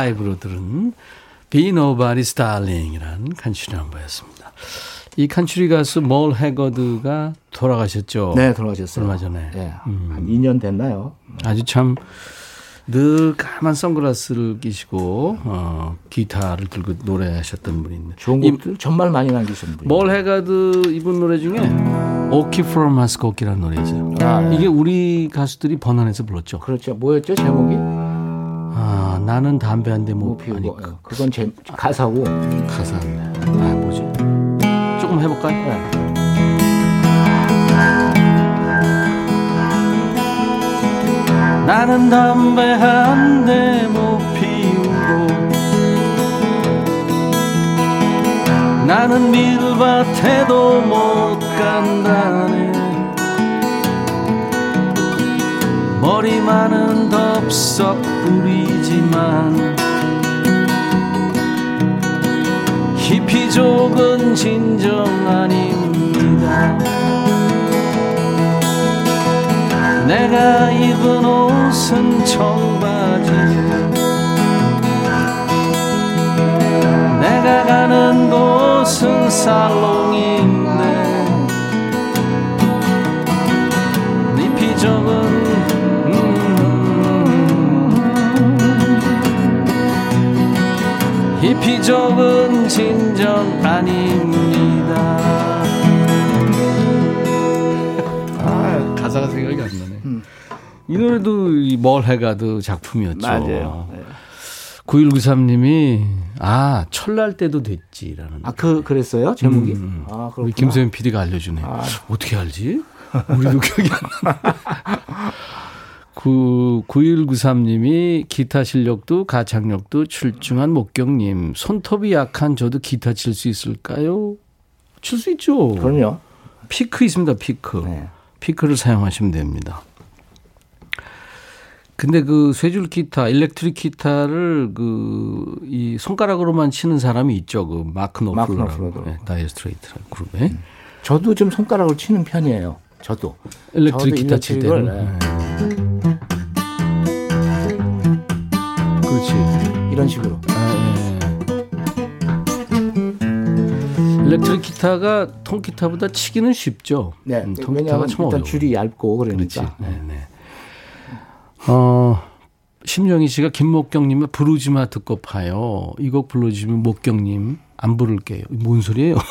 라이브로 들은 Be Nobody's Darling이라는 칸츄리 한번였습니다. 이 칸츄리 가수 몰 해거드가 돌아가셨죠. 네, 돌아가셨어요. 얼마 전에. 예, 음. 한 2년 됐나요? 아주 참 늘 까만 선글라스를 끼시고 어, 기타를 들고 노래하셨던 분인데 좋은 이 곡들 정말 많이 남기신 분이에요. 몰 해가드 이분 노래 중에 오키 프롬 마스코키라는 노래죠. 아, 예. 이게 우리 가수들이 번안해서 불렀죠. 그렇죠. 뭐였죠 제목이? 아, 나는 담배 한대뭐못 피우고. 피우고 예, 그건 제 가사고. 가사인데. 아, 뭐지? 조금 해볼까요? 예. 나는 담배 한 대 못 피우고 나는 밀밭에도 못 간다네 머리만은 덥석 뿌리 지만 히피족은 진정 아닙니다 내가 입은 옷은 청바지 내가 가는 곳은 살롱인데 이 피적은 진정 아닙니다 아, 가사가 생각이 안 나네. 이 노래도 이멀 해가드 작품이었죠. 맞아요. 네. 9193님이 아 철날 때도 됐지라는. 아, 그 그랬어요? 제목이? 음. 아, 그렇구나. 우리 김소연 PD가 알려주네. 아. 어떻게 알지? 우리도 기억이 안 나. 그 9193님이 기타 실력도 가창력도 출중한 목경님 손톱이 약한 저도 기타 칠 수 있을까요? 칠 수 있죠. 그럼요. 피크 있습니다. 피크. 네. 피크를 사용하시면 됩니다. 근데 그 쇠줄 기타, 일렉트릭 기타를 그 이 손가락으로만 치는 사람이 있죠. 그 마크 노플러라고. 네, Dire Straits 그룹에 저도 좀 손가락으로 치는 편이에요. 저도. electric 저도 기타 칠 때는 네. 그렇지. 이런 식으로. 아, 예. 일렉트릭 기타가 통기타보다 치기는 쉽죠. 네. 음, 통기타가 일단 어려워. 줄이 얇고. 그러니까. 네, 네. 어, 심영희 씨가 김목경님의 부르지마 듣고 파요. 이 곡 불러주시면 목경님 안 부를게요. 뭔 소리예요?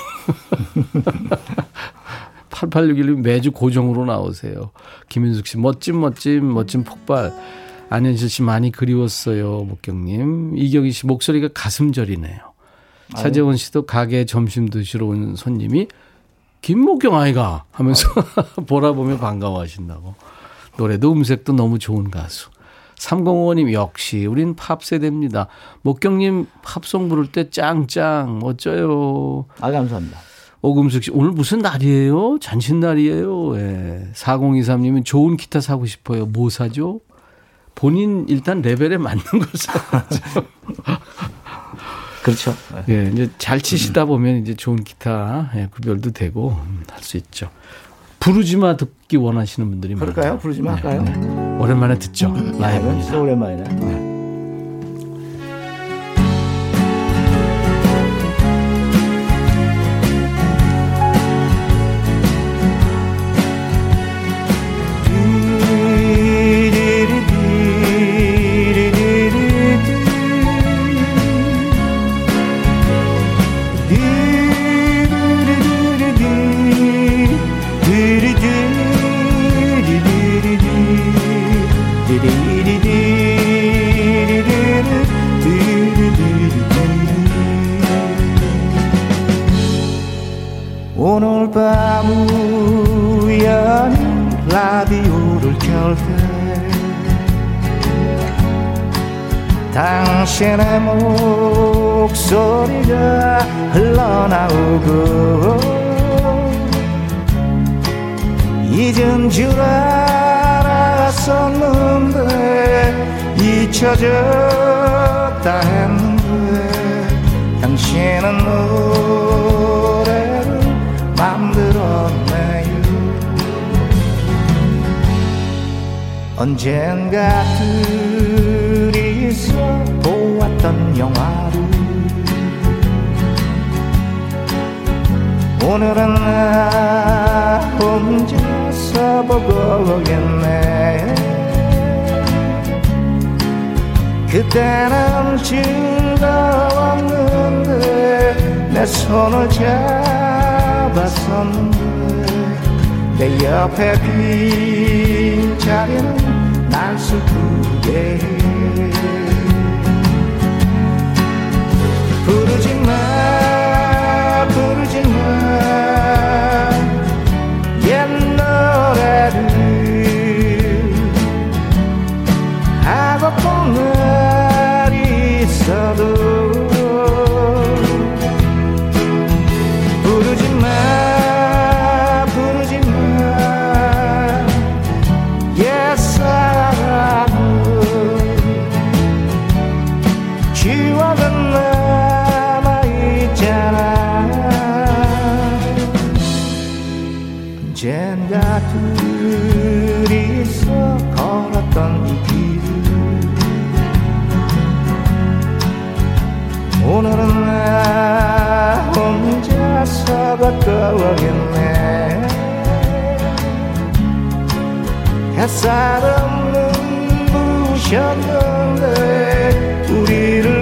8861님 매주 고정으로 나오세요. 김윤숙 씨 멋진 멋진 멋진 폭발. 안현실 씨 많이 그리웠어요. 목경님. 이경희 씨 목소리가 가슴 저리네요. 차재원 씨도 가게 점심 드시러 온 손님이 김목경 아이가 하면서 보라 보며 반가워하신다고. 노래도 음색도 너무 좋은 가수. 3055님 역시 우린 팝 세대입니다. 목경님 팝송 부를 때 짱짱 멋져요. 아, 감사합니다. 오금숙 씨 오늘 무슨 날이에요? 잔칫날이에요. 예. 4023님은 좋은 기타 사고 싶어요. 뭐 사죠? 본인 일단 레벨에 맞는 걸 사죠. 그렇죠. 예, 이제 잘 치시다 보면 이제 좋은 기타 예, 구별도 되고 음, 할수 있죠. 부르지마 듣기 원하시는 분들이 그럴까요? 많아요. 부르지 마 할까요? 오랜만에 듣죠. 야, 이건 라이브입니다. 오랜만이네. 오늘 밤 우연히 라디오를 켤 때 당신의 목소리가 흘러나오고 잊은 줄 알았었는데 잊혀졌다 했는데 당신은 노 언젠가 둘이서 보았던 영화를 오늘은 나 혼자서 보고겠네. 그때는 즐거웠는데 내 손을 잡았었는데 내 옆에 빈 자리는 날 슬프게. 해 부르지 마 부르지 마. 옛 노래를 하고픈 날이 있어도 바꿔가겠네. 햇살은 눈부셨는데 우리를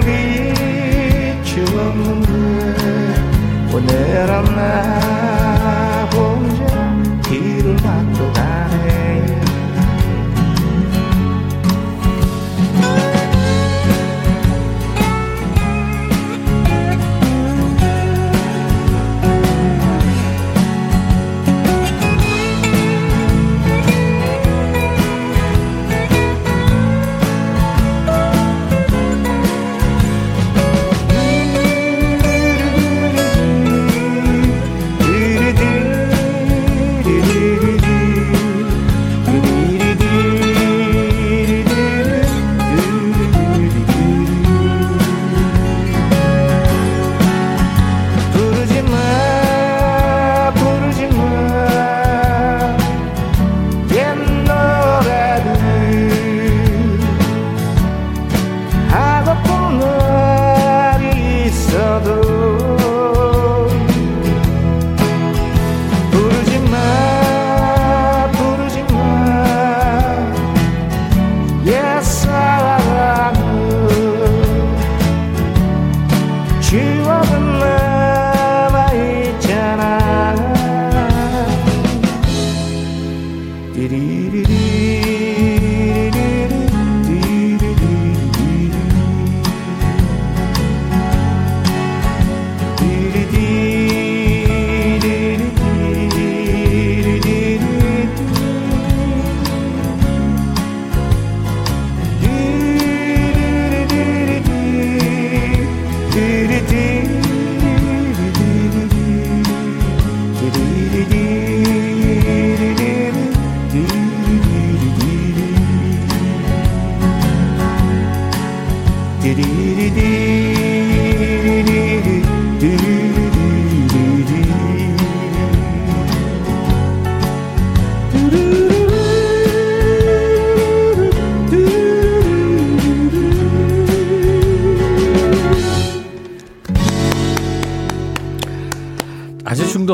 비추었는데 오늘은 나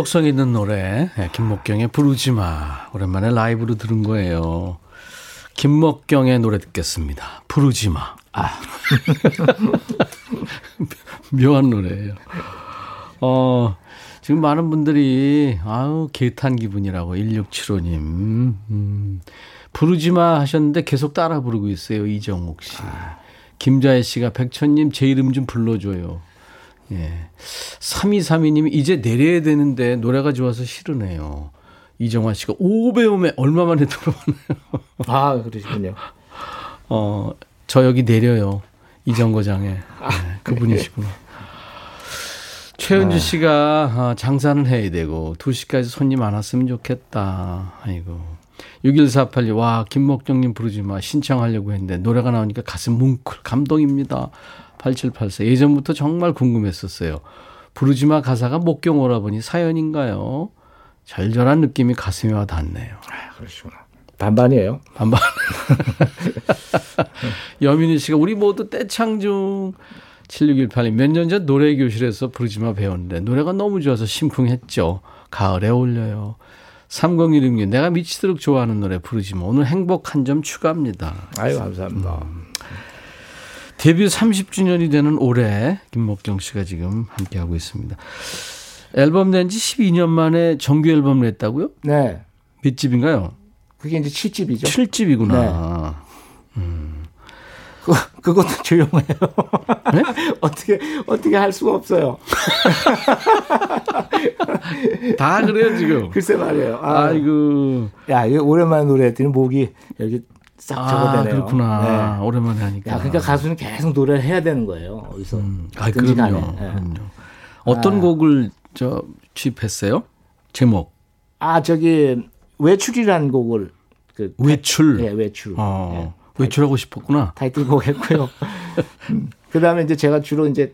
중독성 있는 노래 예, 김목경의 부르지 마 오랜만에 라이브로 들은 거예요. 김목경의 노래 듣겠습니다. 부르지 마. 아 묘한 노래예요. 어 지금 많은 분들이 아우 개탄 기분이라고 1675님 음, 부르지 마 하셨는데 계속 따라 부르고 있어요 이정옥 씨. 김자혜 씨가 백천님 제 이름 좀 불러줘요. 예. 3232님이 이제 내려야 되는데 노래가 좋아서 싫으네요. 이정환 씨가 오배움에 얼마 만에 들어오나요? 아, 그러시군요. 어, 저 여기 내려요. 이정거장에. 네, 그분이시구나. 최은주 씨가 아, 장사는 해야 되고 2시까지 손님 안 왔으면 좋겠다. 아이고. 6148님, 와, 김목경님 부르지 마. 신청하려고 했는데, 노래가 나오니까 가슴 뭉클, 감동입니다. 8784. 예전부터 정말 궁금했었어요. 부르지 마 가사가 목경 오라버니 사연인가요? 절절한 느낌이 가슴에 와 닿네요. 그러시구나. 반반이에요. 반반. 여민희 씨가 우리 모두 떼창 중 7618님 몇 년 전 노래 교실에서 부르지마 배웠는데 노래가 너무 좋아서 심쿵했죠. 가을에 어울려요. 3016님 내가 미치도록 좋아하는 노래 부르지마 오늘 행복 한 점 추가합니다. 아유, 감사합니다. 데뷔 30주년이 되는 올해 김목경 씨가 지금 함께 하고 있습니다. 앨범 낸 지 12년 만에 정규 앨범 냈다고요? 네. 몇 집인가요? 그게 이제 7집이죠. 7집이구나. 그, 그것도 조용해요. 네? 어떻게, 어떻게 할 수가 없어요. 다 그래요 지금. 글쎄 말이에요. 아, 아이고. 야, 이거 오랜만에 노래했더니 목이 여기 싹 아, 적어대네요. 그렇구나. 네. 오랜만에 하니까. 야, 그러니까 가수는 계속 노래를 해야 되는 거예요. 어디서. 아, 든지 그럼요. 간에. 예. 그럼요. 어떤 아. 곡을 저 취입했어요? 제목. 아, 저기, 외출이라는 곡을. 그, 외출. 예, 외출. 어. 예. 외출하고 싶었구나. 타이틀곡 했고요. 그 다음에 이제 제가 주로 이제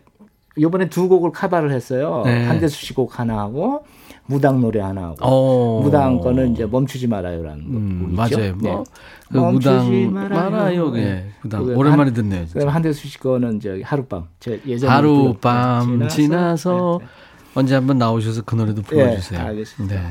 요번에 두 곡을 카바를 했어요. 네. 한대수 씨 곡 하나 하고 무당 노래 하나 하고. 어. 무당 거는 이제 멈추지 말아요라는 음, 곡 있죠. 맞아요. 뭐. 그 네. 멈추지 무당 말아요. 말아요. 네. 예. 무당. 그거 오랜만에 한- 듣네요. 그다음에 한대수 씨 거는 저기 하룻밤. 제 예전에 하룻밤 지나서 네, 네. 언제 한번 나오셔서 그 노래도 불러주세요. 예, 알겠습니다. 네.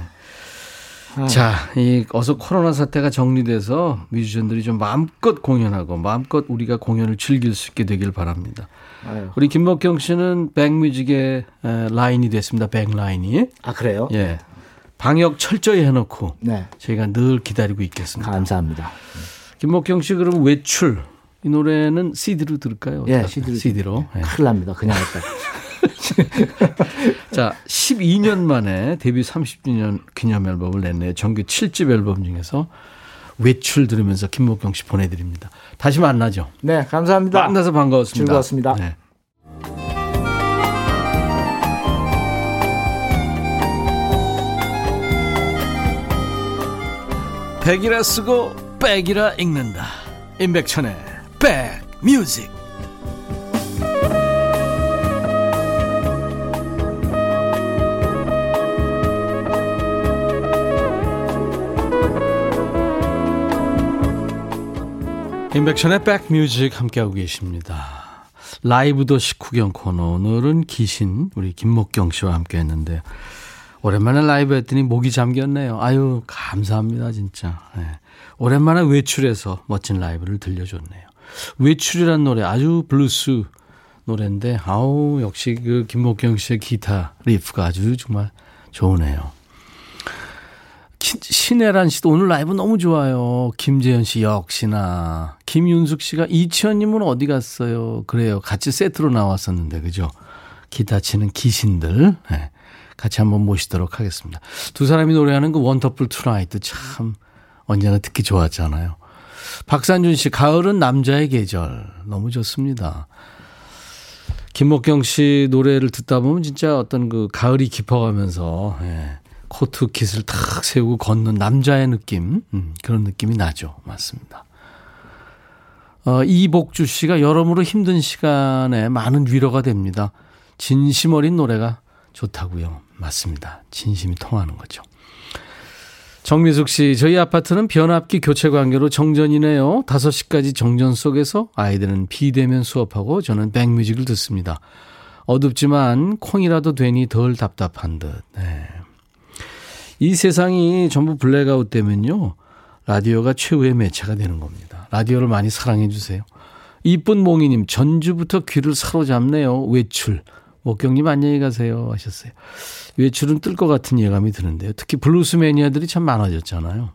아. 자, 이 어서 코로나 사태가 정리돼서 뮤지션들이 좀 마음껏 공연하고 마음껏 우리가 공연을 즐길 수 있게 되길 바랍니다. 아유. 우리 김목경 씨는 백뮤직의 에, 라인이 됐습니다. 백라인이. 아 그래요? 예. 방역 철저히 해놓고 네. 저희가 늘 기다리고 있겠습니다. 감사합니다. 김목경 씨 그럼 외출 이 노래는 CD로 들을까요? 예? CD로. CD로. 예. 큰일 납니다. 그냥 했다. 자, 12년 만에 데뷔 30주년 기념 앨범을 냈네요. 정규 7집 앨범 중에서 외출 들으면서 김목경 씨 보내드립니다. 다시 만나죠. 네, 감사합니다. 만나서 반가웠습니다. 즐거웠습니다. 네. 백이라 쓰고 백이라 읽는다. 임백천의 백뮤직. 임백천의 백뮤직 함께하고 계십니다. 라이브 도시 구경 코너 오늘은 기신 우리 김목경 씨와 함께 했는데 오랜만에 라이브 했더니 목이 잠겼네요. 아유 감사합니다 진짜. 네. 오랜만에 외출해서 멋진 라이브를 들려줬네요. 외출이란 노래 아주 블루스 노래인데 아우 역시 그 김목경 씨의 기타 riff가 아주 정말 좋으네요. 키- 신혜란 씨도 오늘 라이브 너무 좋아요. 김재현 씨 역시나. 김윤숙 씨가 이치현님은 어디 갔어요? 그래요. 같이 세트로 나왔었는데, 그죠? 기타 치는 귀신들. 네. 같이 한번 모시도록 하겠습니다. 두 사람이 노래하는 그 Wonderful Tonight 참 언제나 듣기 좋았잖아요. 박산준 씨, 가을은 남자의 계절. 너무 좋습니다. 김목경 씨 노래를 듣다 보면 진짜 어떤 그 가을이 깊어가면서, 예. 코트 깃을 탁 세우고 걷는 남자의 느낌, 음, 그런 느낌이 나죠. 맞습니다. 어, 이복주 씨가 여러모로 힘든 시간에 많은 위로가 됩니다. 진심 어린 노래가 좋다고요. 맞습니다. 진심이 통하는 거죠. 정미숙 씨, 저희 아파트는 변압기 교체 관계로 정전이네요. 5시까지 정전 속에서 아이들은 비대면 수업하고 저는 백뮤직을 듣습니다. 어둡지만 콩이라도 되니 덜 답답한 듯. 네. 이 세상이 전부 블랙아웃 되면요. 라디오가 최후의 매체가 되는 겁니다. 라디오를 많이 사랑해 주세요. 이쁜 몽이님, 전주부터 귀를 사로잡네요. 외출. 목경님 안녕히 가세요. 하셨어요. 외출은 뜰 것 같은 예감이 드는데요. 특히 블루스 매니아들이 참 많아졌잖아요.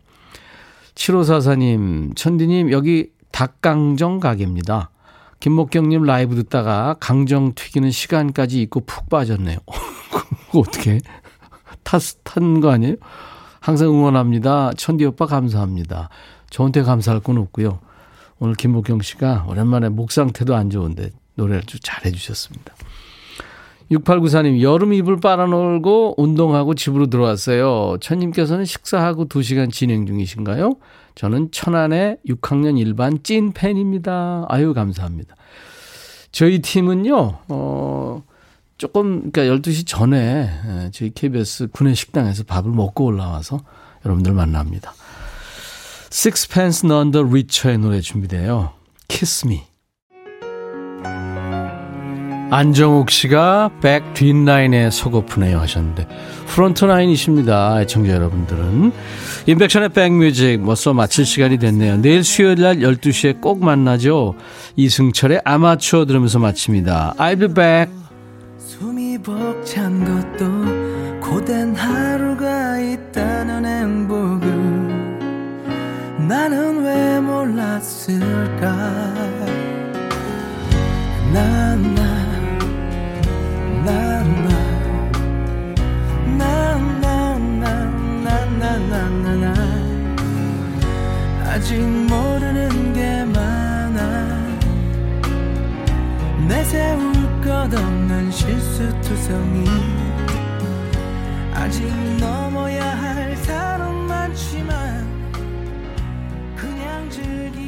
7544님, 천디님, 여기 닭강정 가게입니다. 김목경님 라이브 듣다가 강정 튀기는 시간까지 잊고 푹 빠졌네요. 어떻게 탄거 아니에요? 항상 응원합니다. 천디 오빠 감사합니다. 저한테 감사할 건 없고요. 오늘 김목경 씨가 오랜만에 목 상태도 안 좋은데 노래를 좀 잘해 주셨습니다. 6894님, 여름 이불 빨아놀고 운동하고 집으로 들어왔어요. 천님께서는 식사하고 2시간 진행 중이신가요? 저는 천안의 6학년 일반 찐 팬입니다. 아유, 감사합니다. 저희 팀은요, 어, 조금, 그러니까 12시 전에 예, 저희 KBS 구내 식당에서 밥을 먹고 올라와서 여러분들 만납니다. Sixpence None the Richer의 노래 준비돼요. Kiss Me. 안정욱 씨가 백 뒷라인에 속하고프네요 하셨는데 front line이십니다. 애청자 여러분들은. 임백천의 백뮤직 벌써 마칠 시간이 됐네요. 내일 수요일 날 12시에 꼭 만나죠. 이승철의 아마추어 들으면서 마칩니다. I'll be back. 벅찬 것도 고된 하루가 있다는 행복을 나는 왜 몰랐을까 나나 나나 나나나나나나 아직 모르는 게 많아 내 세운 끝없는 실수투성이 아직 넘어야 할 산은 많지만 그냥 즐기